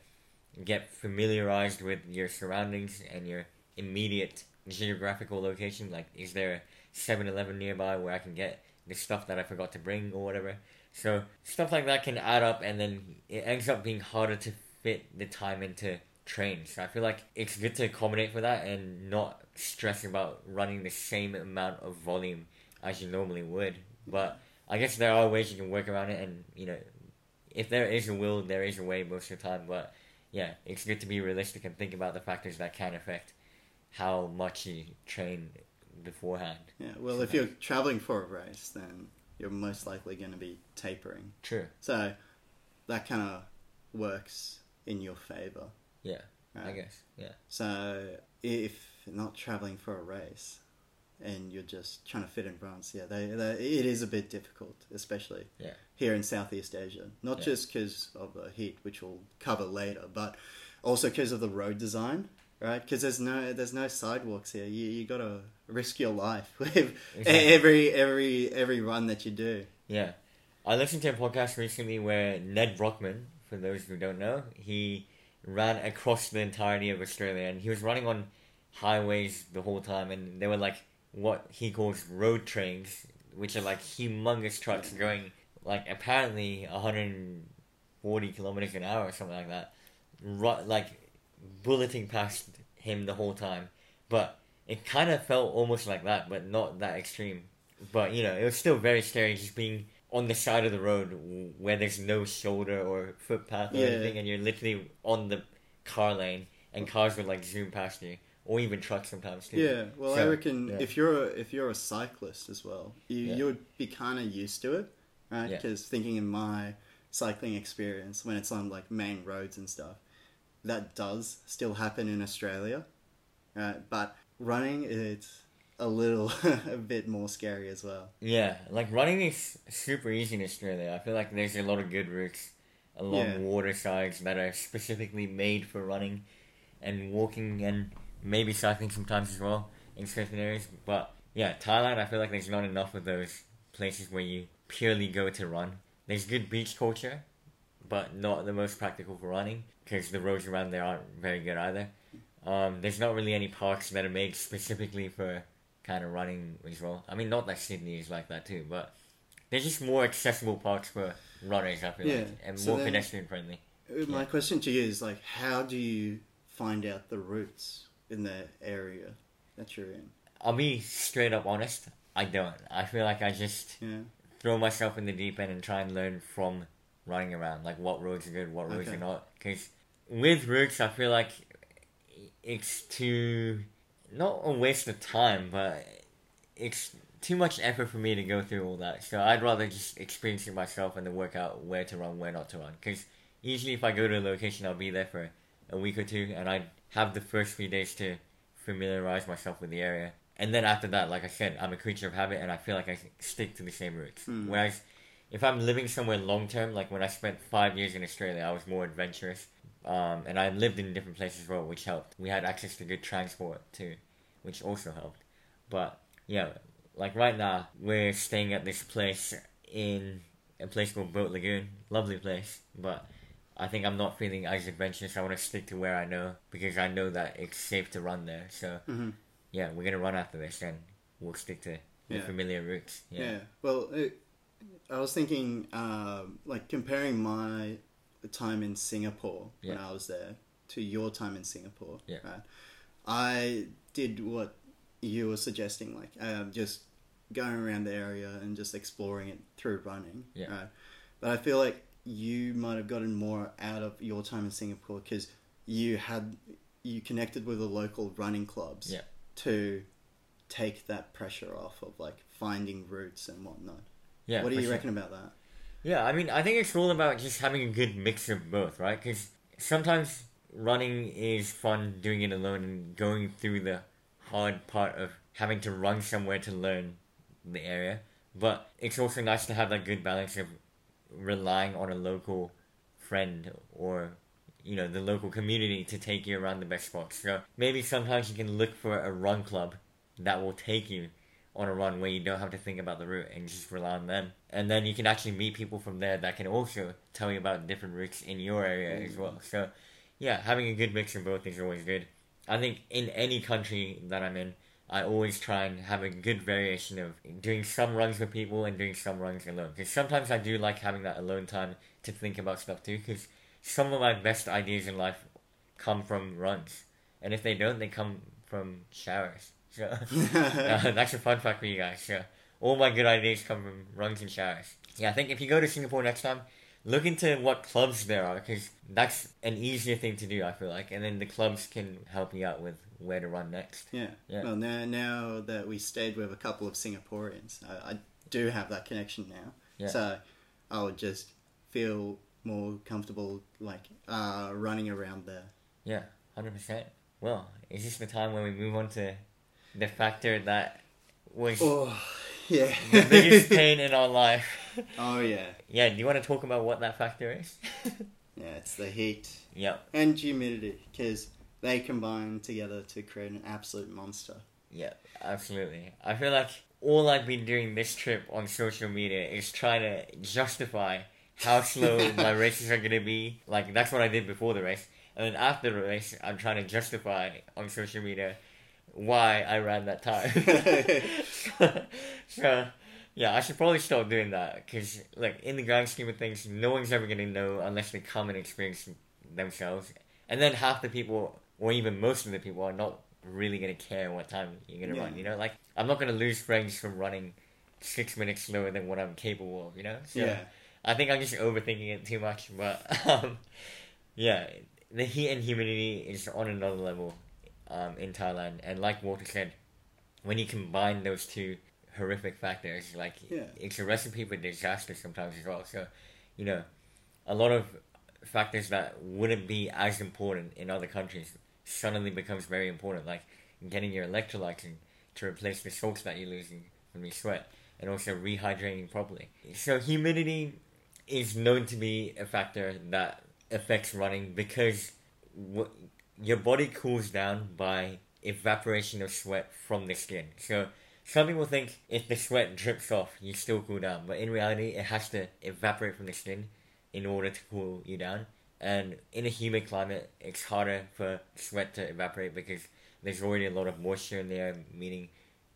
get familiarized with your surroundings and your immediate geographical location. Like, is there a 7 Eleven nearby where I can get the stuff that I forgot to bring or whatever. So stuff like that can add up, and then it ends up being harder to fit the time into trains. So I feel like it's good to accommodate for that and not stress about running the same amount of volume as you normally would. But I guess there are ways you can work around it, and you know, if there is a will, there is a way most of the time. But yeah, it's good to be realistic and think about the factors that can affect how much you train beforehand. Yeah, well, if you're traveling for a race, then you're most likely going to be tapering. True. So that kind of works in your favor. Yeah, I guess. Yeah. So if not traveling for a race and you're just trying to fit in runs, yeah, they, they, it is a bit difficult, especially Yeah. here in Southeast Asia. Not Yeah. just because of the heat, which we'll cover later, but also because of the road design, right? Because there's no there's no sidewalks here. You you got to risk your life <laughs> with Exactly. every every every run that you do. Yeah. I listened to a podcast recently where Ned Brockman, for those who don't know, he ran across the entirety of Australia and he was running on highways the whole time and they were like what he calls road trains, which are like humongous trucks going like apparently 140 kilometers an hour or something like that. Ru- like bulleting past him the whole time. But it kind of felt almost like that, but not that extreme. But you know, it was still very scary just being on the side of the road where there's no shoulder or footpath or Yeah. anything, and you're literally on the car lane, and cars would like zoom past you, or even trucks sometimes too. Yeah, well, I reckon yeah. if you're a, if you're a cyclist as well, you Yeah. you'd be kind of used to it, right? Because thinking in my cycling experience, when it's on like main roads and stuff, that does still happen in Australia? But running, it's a little <laughs> a bit more scary as well. Yeah, like running is super easy in Australia. I feel like there's a lot of good routes along Yeah. water sides that are specifically made for running and walking and maybe cycling sometimes as well in certain areas. But yeah, Thailand, I feel like there's not enough of those places where you purely go to run. There's good beach culture, but not the most practical for running because the roads around there aren't very good either. Um, there's not really any parks that are made specifically for kind of running as well. I mean, not that Sydney is like that too, but there's just more accessible parks for runners. I feel Yeah, like, and so more then- pedestrian friendly. Uh, My question to you is like, how do you find out the routes in the area that you're in? I'll be straight up honest. I don't. I feel like I just Yeah, throw myself in the deep end and try and learn from running around, like what roads are good, what roads Okay. are not. Because with routes, I feel like it's too not a waste of time, but it's too much effort for me to go through all that. So I'd rather just experience it myself and then work out where to run, where not to run. Because usually, if I go to a location, I'll be there for a week or two, and I'd have the first few days to familiarize myself with the area. And then after that, like I said, I'm a creature of habit, and I feel like I stick to the same routes. Hmm. Whereas if I'm living somewhere long term, like when I spent five years in Australia, I was more adventurous. Um, and I lived in different places as well, which helped. We had access to good transport too, which also helped. But yeah, like right now, we're staying at this place in a place called Boat Lagoon. Lovely place, but I think I'm not feeling as adventurous. I want to stick to where I know because I know that it's safe to run there. So Mhm. yeah, we're gonna run after this, and we'll stick to the familiar routes. Yeah. Yeah. Well, it, I was thinking, um, like comparing my time in Singapore when I was there to your time in Singapore. Yeah. Right. I did what you were suggesting, like um, just going around the area and just exploring it through running. Yeah. Right. But I feel like you might have gotten more out of your time in Singapore because you had you connected with the local running clubs. Yeah. To take that pressure off of like finding routes and whatnot. Yeah. what do you sure. reckon about that? Yeah, I mean, I think it's all about just having a good mix of both, right? Because sometimes running is fun doing it alone and going through the hard part of having to run somewhere to learn the area. But it's also nice to have that good balance of relying on a local friend or you know the local community to take you around the best spots. So maybe sometimes you can look for a run club that will take you on a run where you don't have to think about the route and just rely on them. And then you can actually meet people from there that can also tell you about different routes in your area as well. Mm. So yeah, having a good mix of both is always good. I think in any country that I'm in, I always try and have a good variation of doing some runs with people and doing some runs alone. Because sometimes I do like having that alone time to think about stuff too. Because some of my best ideas in life come from runs, and if they don't, they come from showers. So <laughs> uh, that's a fun fact for you guys. So all my good ideas come from runs and showers. Yeah, I think if you go to Singapore next time, look into what clubs there are because that's an easier thing to do. I feel like, and then the clubs can help you out with where to run next. Yeah. Yeah. Well, now now that we stayed with a couple of Singaporeans, I, I do have that connection now. Yeah. So I would just feel more comfortable, like uh, running around there. Yeah, hundred percent. Well, is this the time when we move on to the factor that was Oh, yeah. the biggest <laughs> pain in our life? oh yeah. yeah, do you want to talk about what that factor is? <laughs> Yeah, it's the heat yep, and humidity because they combine together to create an absolute monster. Yeah, absolutely. I feel like all I've been doing this trip on social media is trying to justify how slow <laughs> my races are gonna be. Like that's what I did before the race, and then after the race, I'm trying to justify on social media why I ran that time. <laughs> so, yeah, I should probably stop doing that because, like, in the grand scheme of things, no one's ever gonna know unless they come and experience themselves. And then half the people, or even most of the people, are not really gonna care what time you're gonna Yeah. run. You know, like I'm not gonna lose friends from running six minutes slower than what I'm capable of. You know, so Yeah. I think I'm just overthinking it too much. But <laughs> um, yeah, the heat and humidity is on another level um, in Thailand, and like Walter said, when you combine those two horrific factors, like Yeah. it's a recipe for disaster sometimes as well. So, you know, a lot of factors that wouldn't be as important in other countries suddenly becomes very important, like getting your electrolytes in to replace the salts that you're losing from your sweat, and also rehydrating properly. So humidity is known to be a factor that affects running because your body cools down by evaporation of sweat from the skin. So some people think if the sweat drips off, you still cool down, but in reality, it has to evaporate from the skin in order to cool you down. And in a humid climate, it's harder for sweat to evaporate because there's already a lot of moisture in there, meaning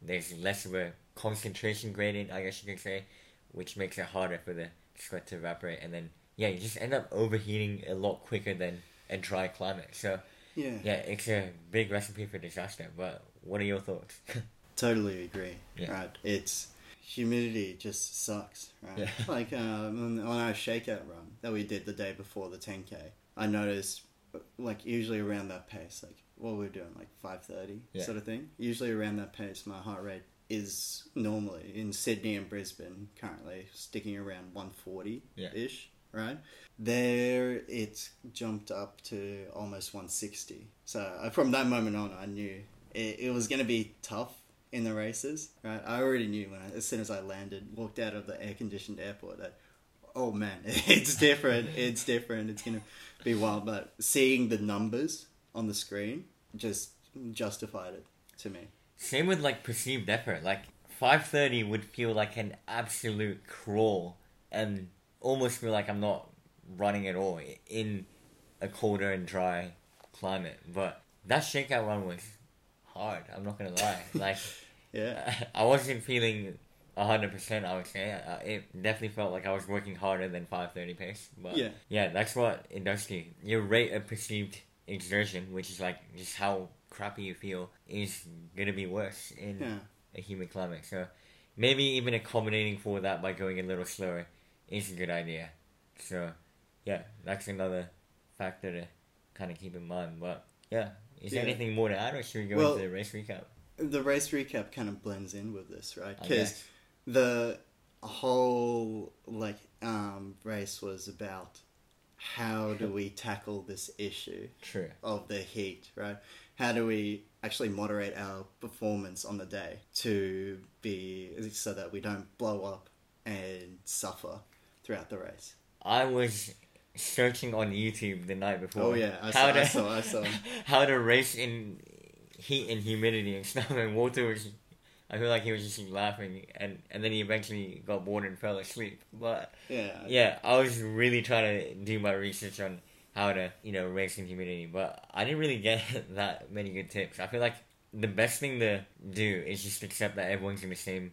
there's less of a concentration gradient, I guess you could say, which makes it harder for the sweat to evaporate. And then, yeah, you just end up overheating a lot quicker than a dry climate. So, Yeah. yeah, it's a big recipe for disaster. But what are your thoughts? <laughs> Totally agree. Yeah. Right. It's humidity just sucks. Right. Yeah. <laughs> Like um, on our shakeout run that we did the day before the 10k, I noticed like usually around that pace, like what we are doing, like 5:30 Yeah. sort of thing. Usually around that pace, my heart rate is normally in Sydney and Brisbane currently sticking around 140 ish. Right there, it jumped up to almost 160. So uh, from that moment on, I knew it, it was going to be tough in the races. Right, I already knew when I, as soon as I landed, walked out of the air conditioned airport that oh man, <laughs> it's different. it's different. It's going to be wild. But seeing the numbers on the screen just justified it to me. Same with like perceived effort. Like five thirty would feel like an absolute crawl, and almost feel like I'm not running at all in a colder and dry climate. But that shakeout run was hard. I'm not gonna lie. <laughs> Like Yeah. <laughs> I wasn't feeling hundred percent. I would say uh, it definitely felt like I was working harder than five thirty pace. But Yeah. yeah, that's what it does to you. Your rate of perceived exertion, which is like just how crappy you feel, is gonna be worse in Yeah. a humid climate. So maybe even accommodating for that by going a little slower is a good idea. So yeah, that's another factor to kind of keep in mind. But yeah, is there anything more to add, or should we go Well- into the race recap? The race recap kind of blends in with this, right? Because the whole like um, race was about how do we tackle this issue True. of the heat, right? How do we actually moderate our performance on the day to be so that we don't blow up and suffer throughout the race? I was searching on YouTube the night before. Oh yeah, I how saw, to I saw, I saw. <laughs> how to race in heat and humidity and stuff. And Walter was, I feel like he was just laughing, and and then he eventually got bored and fell asleep. But Yeah, yeah, I was really trying to do my research on how to you know race in humidity, but I didn't really get <laughs> that many good tips. I feel like the best thing to do is just accept that everyone's in the same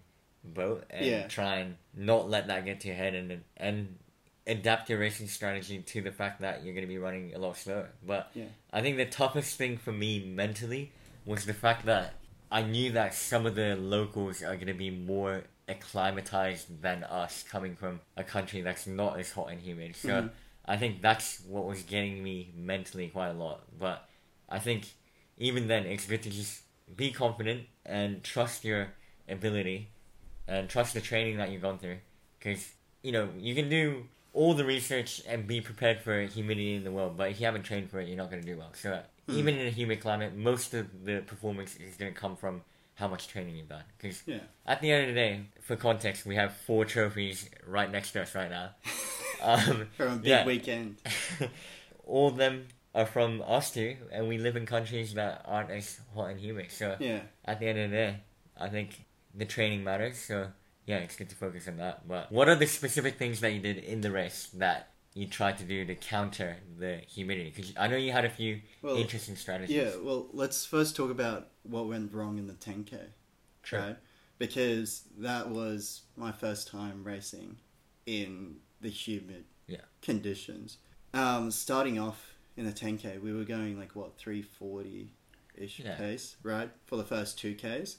boat and Yeah. try and not let that get to your head and and adapt your racing strategy to the fact that you're going to be running a lot slower. But Yeah. I think the toughest thing for me mentally was the fact that I knew that some of the locals are going to be more acclimatized than us coming from a country that's not as hot and humid. So Mhm. I think that's what was getting me mentally quite a lot. But I think even then, it's good to just be confident and trust your ability and trust the training that you've gone through. Because, you know, you can do all the research and be prepared for humidity in the world, but if you haven't trained for it, you're not going to do well. So, Hmm. even in a humid climate, most of the performance is going to come from how much training you've done. Because Yeah. at the end of the day, for context, we have four trophies right next to us right now. <laughs> Um, From a big yeah. weekend. <laughs> all of them are from us two, and we live in countries that aren't as hot and humid. So Yeah. at the end of the day, I think the training matters. So yeah, it's good to focus on that. But what are the specific things that you did in the race that you tried to do to counter the humidity? Because I know you had a few Well, interesting strategies. Yeah, well, let's first talk about what went wrong in the 10K. Sure. Right? Because that was my first time racing in the humid Yeah. conditions. Um, starting off in the 10K, we were going like, what, 340 ish Yeah. pace, right? For the first 2Ks.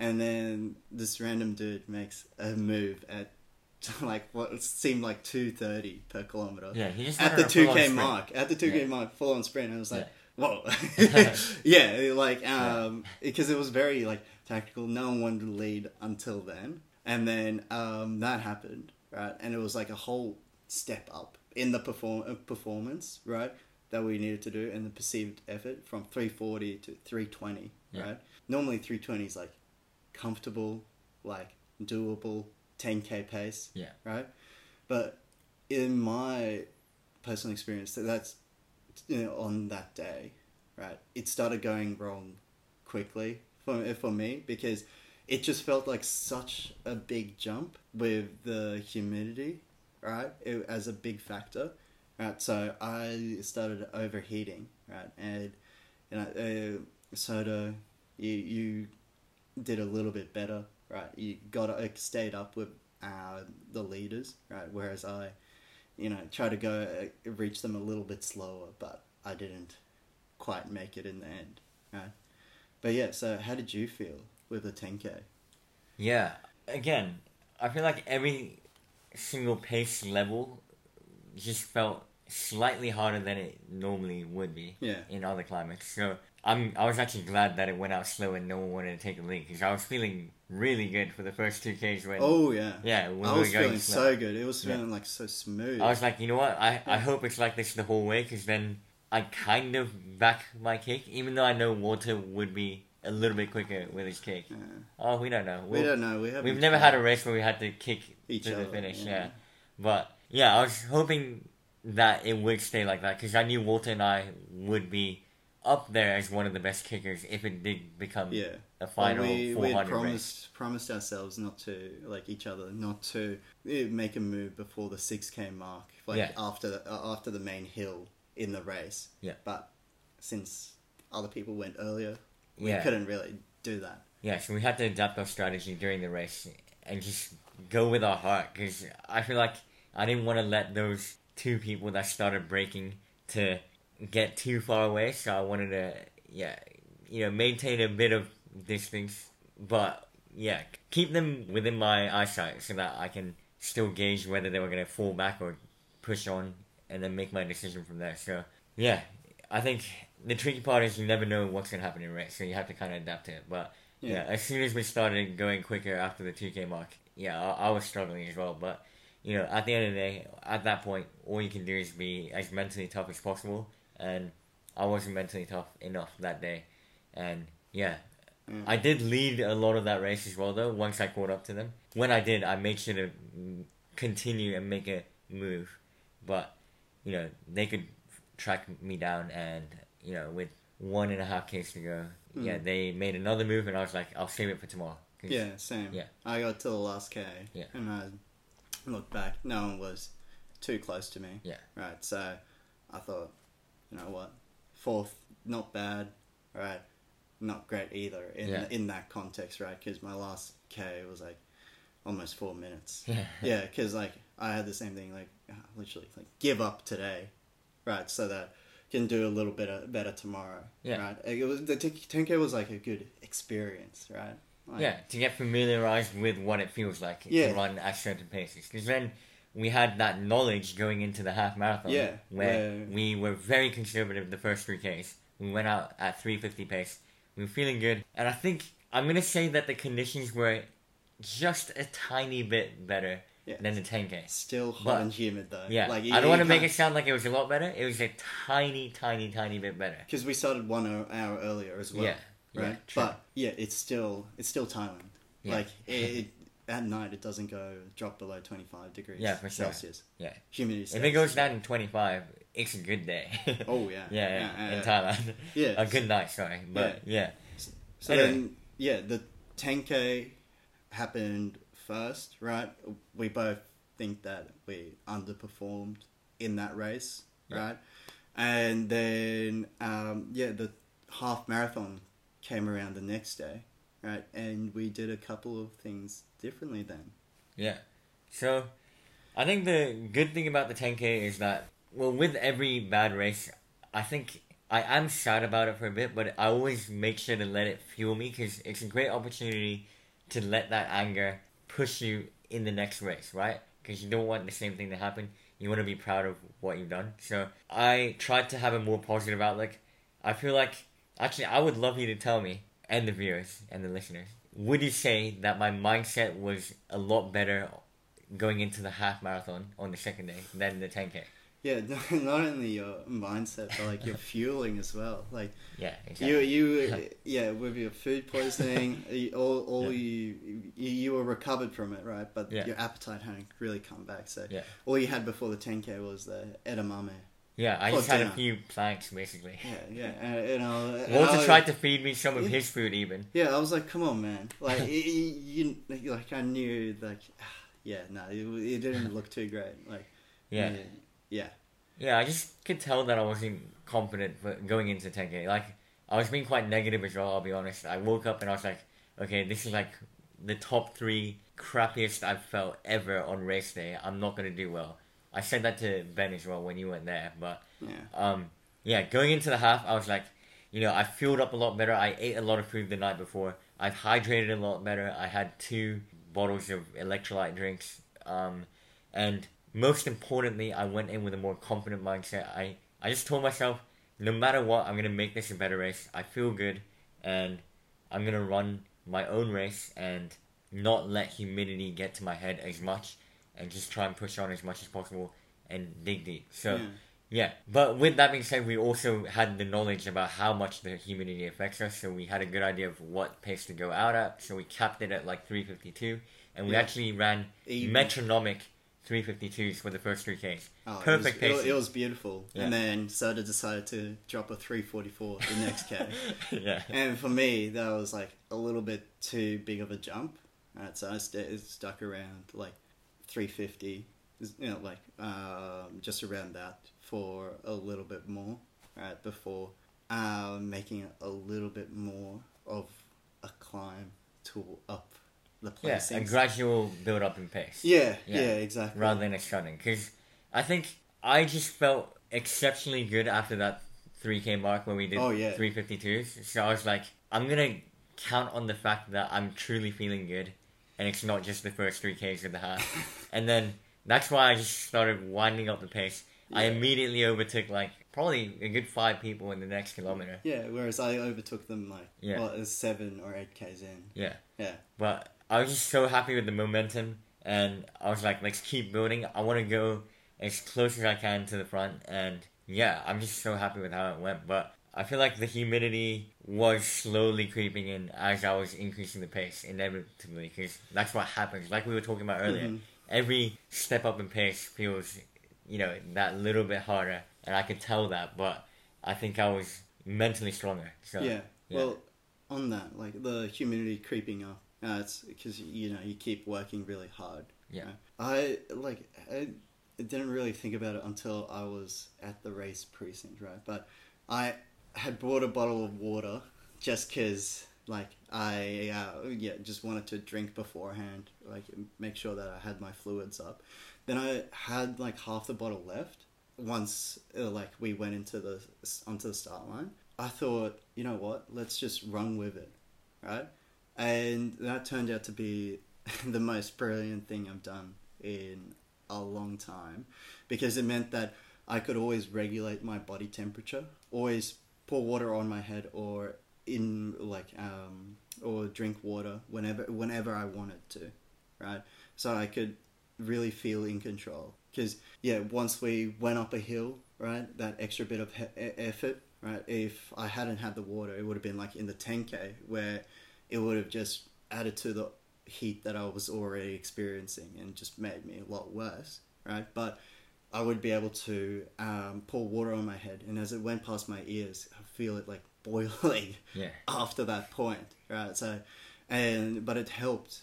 And then this random dude makes a move at <laughs> like what seemed like 230 per kilometer Yeah, he just at the two k mark. At the two K Yeah. mark, full on sprint. I was like, whoa, Yeah. <laughs> <laughs> yeah, like um, because it was very like tactical. No one wanted to lead until then, and then um, that happened, right? And it was like a whole step up in the perform uh, performance, right? That we needed to do and the perceived effort from 340 to 320, Yeah. right? Normally 320 is like comfortable, like doable 10k pace, Yeah. right? But in my personal experience, that that's you know, on that day, right? It started going wrong quickly for for me because it just felt like such a big jump with the humidity, right? It, as a big factor, right? So I started overheating, right? And you know, uh, Sota, you you did a little bit better, right? You got uh, stayed up with uh, the leaders, right? Whereas I, you know, try to go uh, reach them a little bit slower, but I didn't quite make it in the end, right? But yeah, so how did you feel with the 10k? Yeah. Again, I feel like every single pace level just felt slightly harder than it normally would be Yeah. in other climates. So I'm I was actually glad that it went out slow and no one wanted to take the lead because I was feeling really good for the first two Ks when Oh yeah, yeah when I was feeling slow. so good. It was Yeah. feeling like so smooth. I was like, you know what? I, I hope it's like this the whole way because then I kind of back my kick, even though I know Walter would be a little bit quicker with his kick. Yeah. Oh, we don't know. we We'll- don't know. We haven't. We've never had a race where we had to kick Each to the other, finish, yeah. yeah. But yeah, I was hoping that it would stay like that because I knew Walter and I would be up there as one of the best kickers if it did become Yeah. a Well, final we, we four had hundred race. promised promised ourselves not to like each other not to eh, make a move before the six k mark, like Yeah. after the, uh, after the main hill in the race. Yeah. But since other people went earlier, we Yeah. couldn't really do that. Yeah, so we had to adapt our strategy during the race and just go with our heart because I feel like I didn't want to let those two people that started breaking to get too far away. So I wanted to, yeah, you know, maintain a bit of distance, but yeah, keep them within my eyesight so that I can still gauge whether they were gonna fall back or push on, and then make my decision from there. So yeah, I think the tricky part is you never know what's gonna happen in race, so you have to kind of adapt to it. But yeah. Yeah. as soon as we started going quicker after the 2K mark, yeah, I, I was struggling as well. But, you know, at the end of the day, at that point, all you can do is be as mentally tough as possible. And I wasn't mentally tough enough that day. And, yeah, Mm. I did lead a lot of that race as well, though, once I caught up to them. When I did, I made sure to mm, continue and make a move. But, you know, they could track me down, and, you know, with one and a half Ks to go, yeah, Mm. they made another move, and I was like, I'll save it for tomorrow. Yeah, same. Yeah. I got to the last K. Yeah. And I looked back. No one was too close to me. Yeah. Right. So I thought, you know what? Fourth, not bad. Right. not great either in Yeah. in that context, right? Because my last K was like almost four minutes. <laughs> Yeah. Yeah, because like I had the same thing, like ah, literally like give up today, right? So that can do a little bit of- better tomorrow. Yeah. Right. It was the ten k was like a good experience, right? Like, Yeah, to get familiarized with what it feels like Yeah. to run at certain paces. Because then we had that knowledge going into the half marathon. Yeah, Where where- we were very conservative the first three Ks. We went out at 350 pace. We were feeling good. And I think I'm going to say that the conditions were just a tiny bit better Yeah. than the 10K. Still hot But- and humid though. Yeah, Like I don't want to make it sound like it was a lot better. It was a tiny, tiny, tiny bit better. because we started one hour, earlier as well. Yeah, yeah, Right. true. but yeah, it's still it's still Thailand. Yeah. Like it, it at night, it doesn't go drop below twenty five degrees. Yeah, for sure. Celsius. Yeah. Humidity. If it goes down to 25, it's a good day. Oh <laughs> yeah. yeah, yeah, yeah, in. Thailand. Yeah. A good night, sorry. But yeah. So Anyway. then, yeah, the 10k happened first, right? We both think that we underperformed in that race, Yeah. right? And then, um, yeah, the half marathon came around the next day, right? And we did a couple of things differently then. Yeah. So, I think the good thing about the 10K is that, well, with every bad race, I think I am sad about it for a bit, but I always make sure to let it fuel me because it's a great opportunity to let that anger push you in the next race, right? Because you don't want the same thing to happen. You want to be proud of what you've done. So, I tried to have a more positive outlook. I feel like, actually, I would love you to tell me, and the viewers and the listeners, would you say that my mindset was a lot better going into the half marathon on the second day than the 10k? Yeah, <laughs> not only your mindset, but like your fueling as well. Like Yeah, you, exactly. you, <laughs> yeah, with your food poisoning, you- all, all Yeah. you, you, you were recovered from it, right? But Yeah. your appetite hadn't really come back. So Yeah. all you had before the 10k was the edamame. Yeah, I for just had a few planks basically. Yeah, yeah, and, you know. <laughs> Walter I- tried to feed me some of Yeah. his food even. Yeah, I was like, come on, man. <laughs> Like, y- y- you, like I knew, like, <sighs> yeah, no, it, it didn't look too great. Like, Yeah. yeah, Yeah, I just could tell that I wasn't confident for going into 10k. Like, I was being quite negative as well, I'll be honest. I woke up and I was like, okay, this is like the top three crappiest I've felt ever on race day. I'm not going to do well. I said that to Ben as well when you went there, but yeah, um, yeah, going into the half, I was like, you know, I fueled up a lot better. I ate a lot of food the night before. I've hydrated a lot better. I had two bottles of electrolyte drinks. Um, and most importantly, I went in with a more confident mindset. I, I just told myself, no matter what, I'm going to make this a better race. I feel good, and I'm going to run my own race and not let humidity get to my head as much and just try and push on as much as possible and dig deep. So, yeah. yeah, but with that being said, we also had the knowledge about how much the humidity affects us, so we had a good idea of what pace to go out at. So we capped it at like 352, and we Yeah. actually ran Even. metronomic 352s for the first three Ks. Oh, Perfect it was, pacing. it, it was beautiful. Yeah. And then Sota decided to drop a 344 the next K. <laughs> yeah, and for me, that was like a little bit too big of a jump. Right, so I st- stuck around like 350, you know, like um, just around that for a little bit more, right, before um, making it a little bit more of a climb to up the yeah, placings. a gradual build up in pace. yeah, Yeah. yeah, exactly. rather than a sudden. Because I think I just felt exceptionally good after that 3K mark when we did Oh, yeah. 352s. So I was like, I'm going to count on the fact that I'm truly feeling good and it's not just the first 3Ks of the half. <laughs> and then that's why I just started winding up the pace. I immediately overtook like probably a good five people in the next kilometer. Yeah, whereas I overtook them like Yeah. what, seven or eight k's in. Yeah. Yeah. But I was just so happy with the momentum, and I was like, let's keep building. I want to go as close as I can to the front, and yeah, I'm just so happy with how it went. But I feel like the humidity was slowly creeping in as I was increasing the pace, inevitably, because that's what happens. Like we were talking about earlier, Mhm. every step up in pace feels, you know, that little bit harder, and I could tell that. But I think I was mentally stronger. So yeah. yeah. Well, on that, like the humidity creeping up, uh, it's because you know you keep working really hard. Yeah. right? I like I didn't really think about it until I was at the race precinct, right? But I had brought a bottle of water just because like I uh, yeah just wanted to drink beforehand, like make sure that I had my fluids up. Then I had like half the bottle left. Once uh, like we went into the onto the start line, I thought, you know what, let's just run with it, right? And that turned out to be <laughs> the most brilliant thing I've done in a long time because it meant that I could always regulate my body temperature, always pour water on my head or in like um, or drink water whenever whenever I wanted to, right? So I could really feel in control because yeah, once we went up a hill, right, that extra bit of he- effort, right? If I hadn't had the water, it would have been like in the 10k where it would have just added to the heat that I was already experiencing and just made me a lot worse, right? But I would be able to um, pour water on my head, and as it went past my ears, I feel it like <laughs> boiling Yeah. after that point, right? So, and but it helped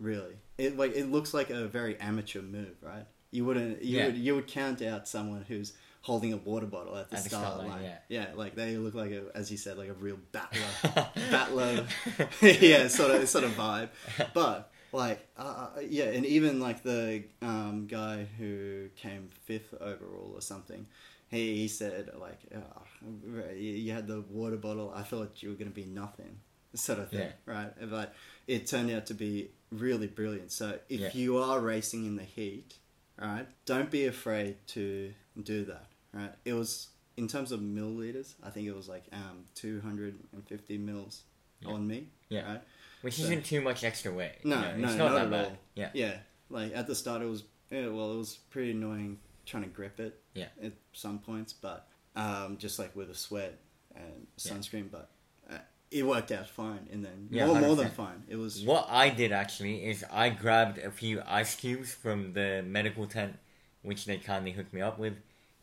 really. It like it looks like a very amateur move, right? You wouldn't you Yeah. would you would count out someone who's holding a water bottle at the At the start, line. line, yeah. like they look like a, as you said, like a real battler, <laughs> battler, <laughs> yeah, sort of sort of vibe. But like, uh, uh, yeah, and even like the um, guy who came fifth overall or something, he, he said like, oh, you had the water bottle. I thought you were gonna be nothing, sort of thing, Yeah. right? But it turned out to be really brilliant. So if Yeah. you are racing in the heat, right, don't be afraid to do that, right? It was in terms of milliliters, I think it was like um, 250 mils Yeah. on me, Yeah. right? Which So- isn't too much extra weight. No, you know, no, it's not not, at that bad. all. Yeah. Yeah, like at the start, it was yeah, well, it was pretty annoying trying to grip it. Yeah. At some points, but um, just like with the sweat and Yeah. sunscreen, but uh, it worked out fine. And then Yeah, more, more than fine. It was What I did actually is I grabbed a few ice cubes from the medical tent, which they kindly hooked me up with,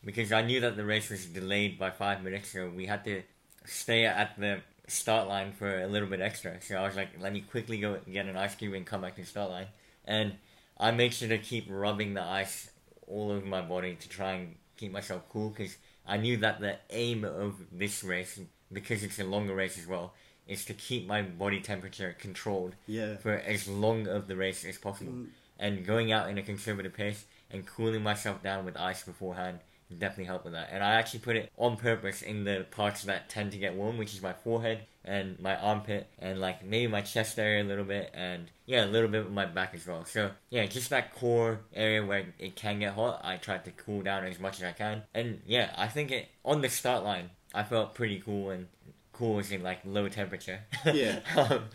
because I knew that the race was delayed by five minutes, so we had to stay at the start line for a little bit extra. So I was like, let me quickly go get an ice cube and come back to the start line. And I make sure to keep rubbing the ice all over my body to try and keep myself cool, because I knew that the aim of this race, because it's a longer race as well, is to keep my body temperature controlled yeah. for as long of the race as possible. Mm. And going out in a conservative pace and cooling myself down with ice beforehand definitely help with that. And I actually put it on purpose in the parts that tend to get warm, which is my forehead and my armpit and like maybe my chest area a little bit and yeah, a little bit of my back as well. So yeah, just that core area where it can get hot, I tried to cool down as much as I can. And yeah, I think it on the start line I felt pretty cool and cool as in like low temperature. Yeah. <laughs> um,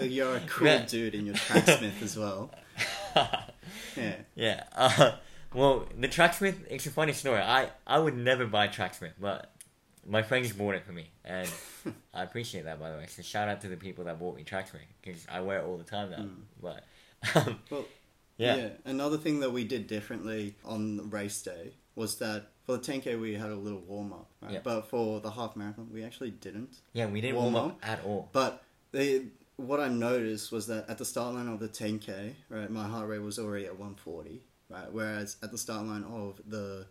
You're a cool Yeah. dude in your tracksmith as well. <laughs> Yeah. Yeah. Uh, well, the Tracksmith, it's a funny story. I, I would never buy Tracksmith, but my friends bought it for me, and <laughs> I appreciate that, by the way. So shout out to the people that bought me Tracksmith, because I wear it all the time now. Mm. But, um, Well, <laughs> yeah. Yeah. Another thing that we did differently on race day was that for the 10k we had a little warm up, right? Yeah. But for the half marathon we actually didn't. Yeah, we didn't Warm warm up at all. But they, what I noticed was that at the start line of the 10k, right, my heart rate was already at 140, right? Whereas at the start line of the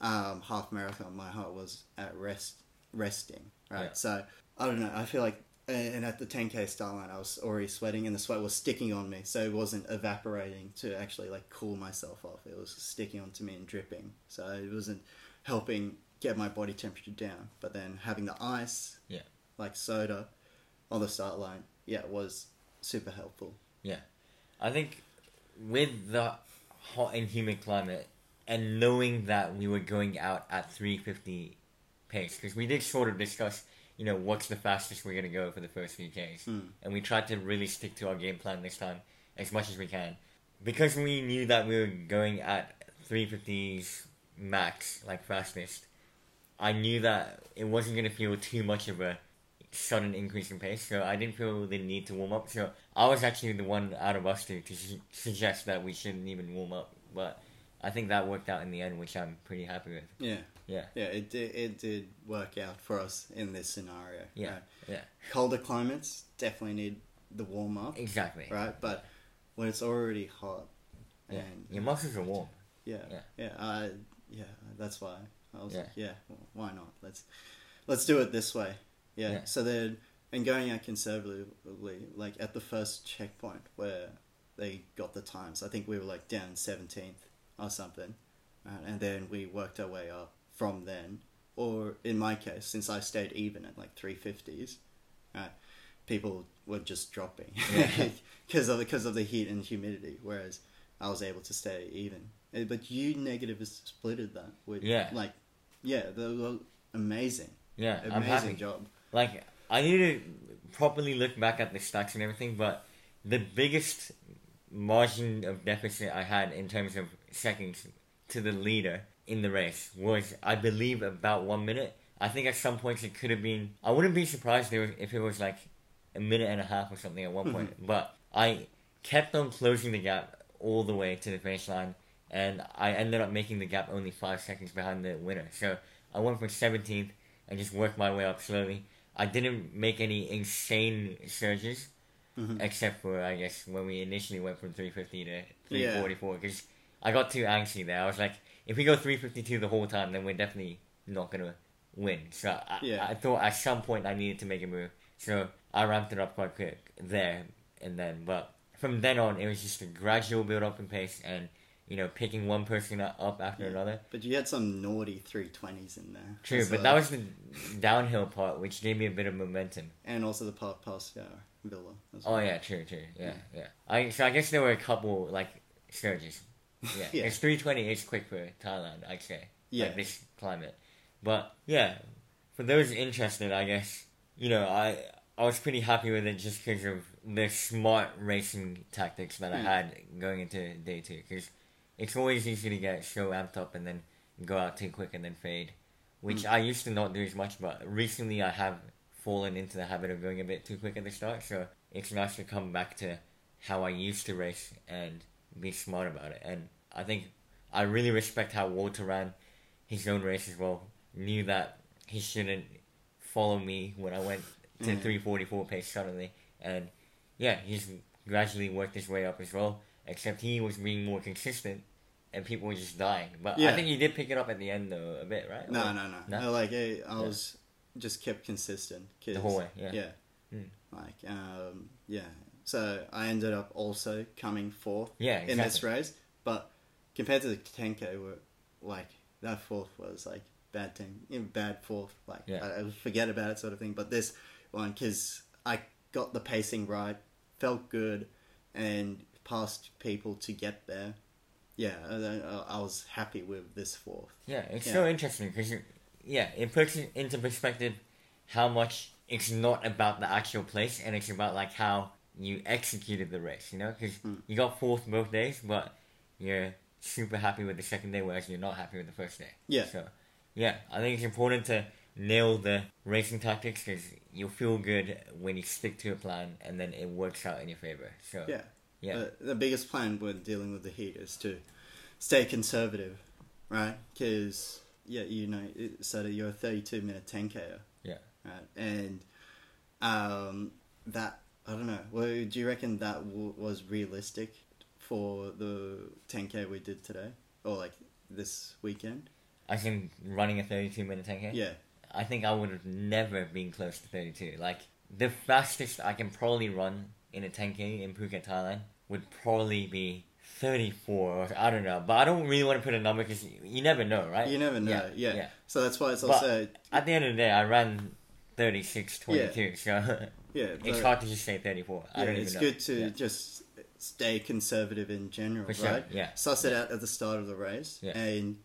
um, half marathon, my heart was at rest, resting, right? Yeah. So I don't know. I feel like, and at the 10k start line, I was already sweating, and the sweat was sticking on me, so it wasn't evaporating to actually like cool myself off. It was sticking onto me and dripping, so it wasn't helping get my body temperature down. But then having the ice, Yeah. like Sota, on the start line, yeah, was super helpful. Yeah, I think with the hot and humid climate, and knowing that we were going out at 350 pace, because we did sort of discuss, you know, what's the fastest we're going to go for the first few Ks. Hmm. And we tried to really stick to our game plan this time as much as we can. Because we knew that we were going at 350s max, like fastest, I knew that it wasn't going to feel too much of a sudden increase in pace, so I didn't feel the need to warm up. So I was actually the one out of us two to su- suggest that we shouldn't even warm up. But I think that worked out in the end, which I'm pretty happy with. Yeah, Yeah. yeah, it did. It did work out for us in this scenario. Yeah, right? yeah. Colder climates definitely need the warm up, Exactly. right? But when it's already hot, Yeah. and Your muscles are warm. yeah, Yeah. yeah, uh, yeah, that's why I was Yeah. like, yeah, why not? Let's let's do it this way. Yeah. Yeah. So then and going out conservatively, like at the first checkpoint where they got the times, I think we were like down seventeenth or something, uh, and then we worked our way up from then. Or in my case, since I stayed even at like three fifties, uh, people were just dropping Yeah. <laughs> because of because of the heat and humidity. Whereas I was able to stay even. Uh, But you negative splitted that with Yeah. like yeah, they were amazing, Yeah, amazing job. Like I need to properly look back at the stats and everything, but the biggest margin of deficit I had in terms of seconds to the leader in the race was, I believe, about one minute. I think at some points it could have been. I wouldn't be surprised if if it was like a minute and a half or something at one mm-hmm. point. But I kept on closing the gap all the way to the finish line, and I ended up making the gap only five seconds behind the winner. So I went from 17th and just worked my way up slowly. I didn't make any insane surges, Mhm. except for I guess when we initially went from 350 to 344 because I got too angsty there. I was like, if we go 352 the whole time, then we're definitely not gonna win. So I, Yeah. I thought at some point I needed to make a move. So I ramped it up quite quick there and then. But from then on, it was just a gradual build up in pace and you know picking one person up after Yeah. another. But you had some naughty three twenties in there. True, but that was the downhill part, which gave me a bit of momentum. and also the Park Pascal Villa. As Oh yeah, true, true, yeah, yeah. I so I guess there were a couple like surges. Yeah, <laughs> Yeah. it's three twenty is quick for Thailand, I'd say. Yeah. like this climate. But yeah, for those interested, I guess you know I I was pretty happy with it just because of the smart racing tactics that I Hmm. had going into day two. Because it's always easy to get so amped up and then go out too quick and then fade, which Hmm. I used to not do as much. But recently, I have fallen into the habit of going a bit too quick at the start. So it's nice to come back to how I used to race and be smart about it. And I think I really respect how Walter ran his own race as well. Knew that he shouldn't follow me when I went to Mhm. 344 pace suddenly. And yeah, he's gradually worked his way up as well. Except he was being more consistent and people were just dying. But I think he did pick it up at the end though, a bit, right? No, no, no, No? no. Like I, I was just kept consistent. 'cause- The whole way, yeah. Yeah. Mm. Like um, yeah. So I ended up also coming fourth Yeah, in this race, but compared to the 10k, were like that fourth was like bad you know, bad fourth. Like Yeah. I, I forget about it, sort of thing. But this one, because I got the pacing right, felt good, and passed people to get there. Yeah, I, I was happy with this fourth. Yeah, it's Yeah. so interesting because, yeah, it puts it into perspective how much it's not about the actual place and it's about like how you executed the race, you know? Because Mm. you got fourth both days, but you're super happy with the second day, whereas you're not happy with the first day. Yeah. So, yeah, I think it's important to nail the racing tactics because you'll feel good when you stick to a plan and then it works out in your favor. So, Yeah. Yeah, Uh, the biggest plan when dealing with the heat is to stay conservative, right? Because yeah, you know, it, so that you're a 32 minute 10k. Yeah. Right, and um, that I don't know. Well, do you reckon that w- was realistic for the 10k we did today, or like this weekend? I think running a 32 minute 10k. Yeah. I think I would have never been close to 32. Like, the fastest I can probably run in a 10k in Phuket, Thailand would probably be 34 I don't know. But I don't really want to put a number because you, you never know, right? You never know. Yeah, Yeah. yeah. So that's why it's But- also At the end of the day, I ran 36, 22, so <laughs> yeah. it's hard to just say 34. I yeah, don't even it's know. good to Yeah. just stay conservative in general, sure, right? yeah. Suss it out at the start of the race, Yeah. and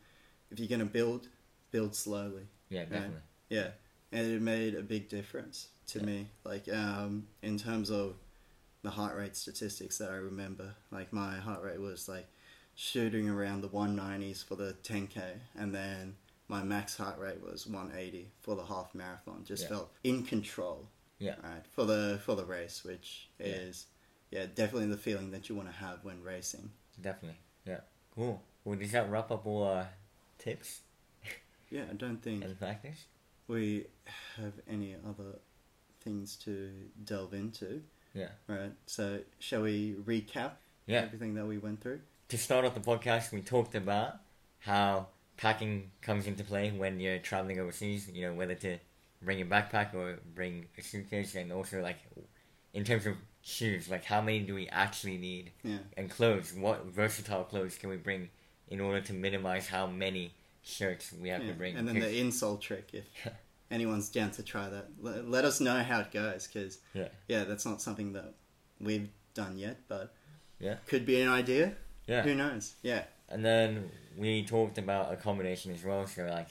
if you're gonna build, build slowly. Yeah, definitely. Yeah, and it made a big difference to Yeah. me. Like um, in terms of the heart rate statistics that I remember, like my heart rate was like shooting around the 190s for the 10k, and then my max heart rate was 180 for the half marathon. Just Yeah. felt in control. Yeah. Right for the for the race, which is yeah definitely the feeling that you want to have when racing. Definitely. Yeah. Cool. Well, does that wrap up all our tips Yeah, I don't think and factors? we have any other things to delve into. Yeah. Right. So, shall we recap Yeah. everything that we went through? to start off the podcast, we talked about how packing comes into play when you're traveling overseas. You know, whether to bring a backpack or bring a suitcase, and also like in terms of shoes, like how many do we actually need, Yeah. and clothes, what versatile clothes can we bring in order to minimize how many shirts we have Yeah, to bring? And then the insole trick, if <laughs> anyone's down to try that, let, let us know how it goes, because Yeah. yeah, that's not something that we've done yet, but Yeah. could be an idea. yeah. Who knows? Yeah, And then we talked about accommodation as well. So like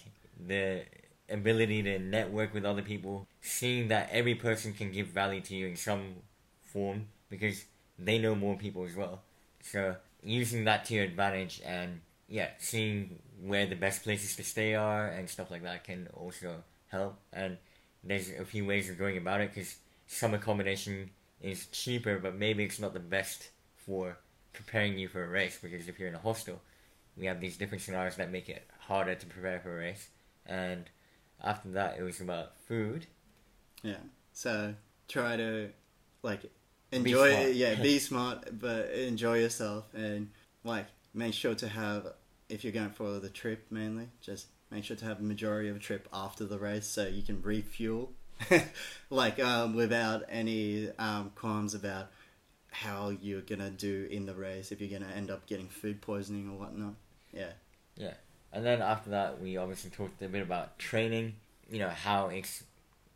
the ability to network with other people, seeing that every person can give value to you in some form because they know more people as well. So using that to your advantage and yeah, seeing where the best places to stay are and stuff like that can also help. And there's a few ways of going about it because some accommodation is cheaper, but maybe it's not the best for preparing you for a race because if you're in a hostel, we have these different scenarios that make it harder to prepare for a race. And after that, it was about food. yeah. So try to like enjoy. smart. yeah, <laughs> be smart, but enjoy yourself, and like make sure to have if you're going for the trip mainly, just make sure to have a majority of a trip after the race so you can refuel, <laughs> like um, without any um, qualms about how you're gonna do in the race if you're gonna end up getting food poisoning or whatnot. Yeah, Yeah. And then after that, we obviously talked a bit about training. You know how it's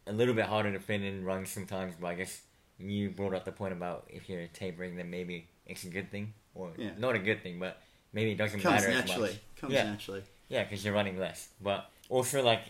a little bit harder to fit in runs sometimes, but I guess you brought up the point about if you're tapering, then maybe it's a good thing, or Yeah. not a good thing, but maybe it doesn't comes matter naturally. as much. Comes Yeah. naturally. Yeah, because you're running less. But also, like,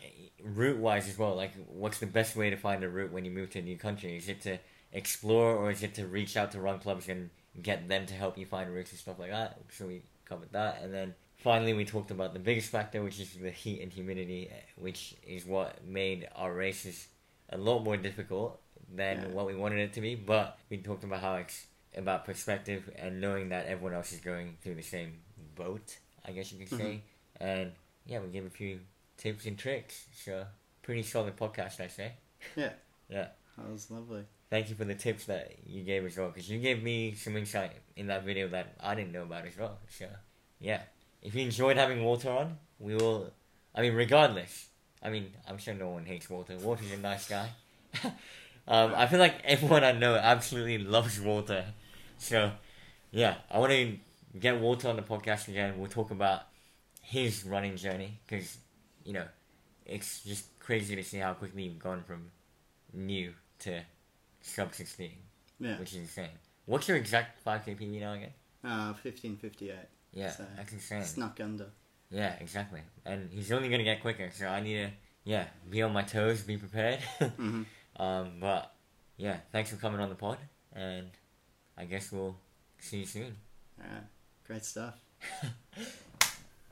route wise as well, like, what's the best way to find a route when you move to a new country? Is it to explore or is it to reach out to run clubs and get them to help you find routes and stuff like that? So we covered that. And then finally, we talked about the biggest factor, which is the heat and humidity, which is what made our races a lot more difficult than Yeah. what we wanted it to be. But we talked about how it's about perspective and knowing that everyone else is going through the same boat, I guess you could say. Mm-hmm. And yeah, we gave a few tips and tricks. So pretty solid podcast, I say. <laughs> Yeah. yeah. That was lovely. Thank you for the tips that you gave as well, because you gave me some insight in that video that I didn't know about as well. So yeah, if you enjoyed having Walter on, we will. I mean, regardless. I mean, I'm sure no one hates Walter. Walter's a nice guy. <laughs> um, I feel like everyone I know absolutely loves Walter. So yeah, I want to get Walter on the podcast again. We'll talk about his running journey because you know it's just crazy to see how quickly you've gone from new to sub 16, Yeah. which is insane. What's your exact 5k PB now again? Uh, fifteen fifty eight. Yeah, So, that's insane. Snuck under. Yeah, exactly. And he's only gonna get quicker, so I need to, yeah, be on my toes, be prepared. <laughs> hmm um, but yeah, thanks for coming on the pod, and I guess we'll see you soon. Alright. Great stuff. <laughs>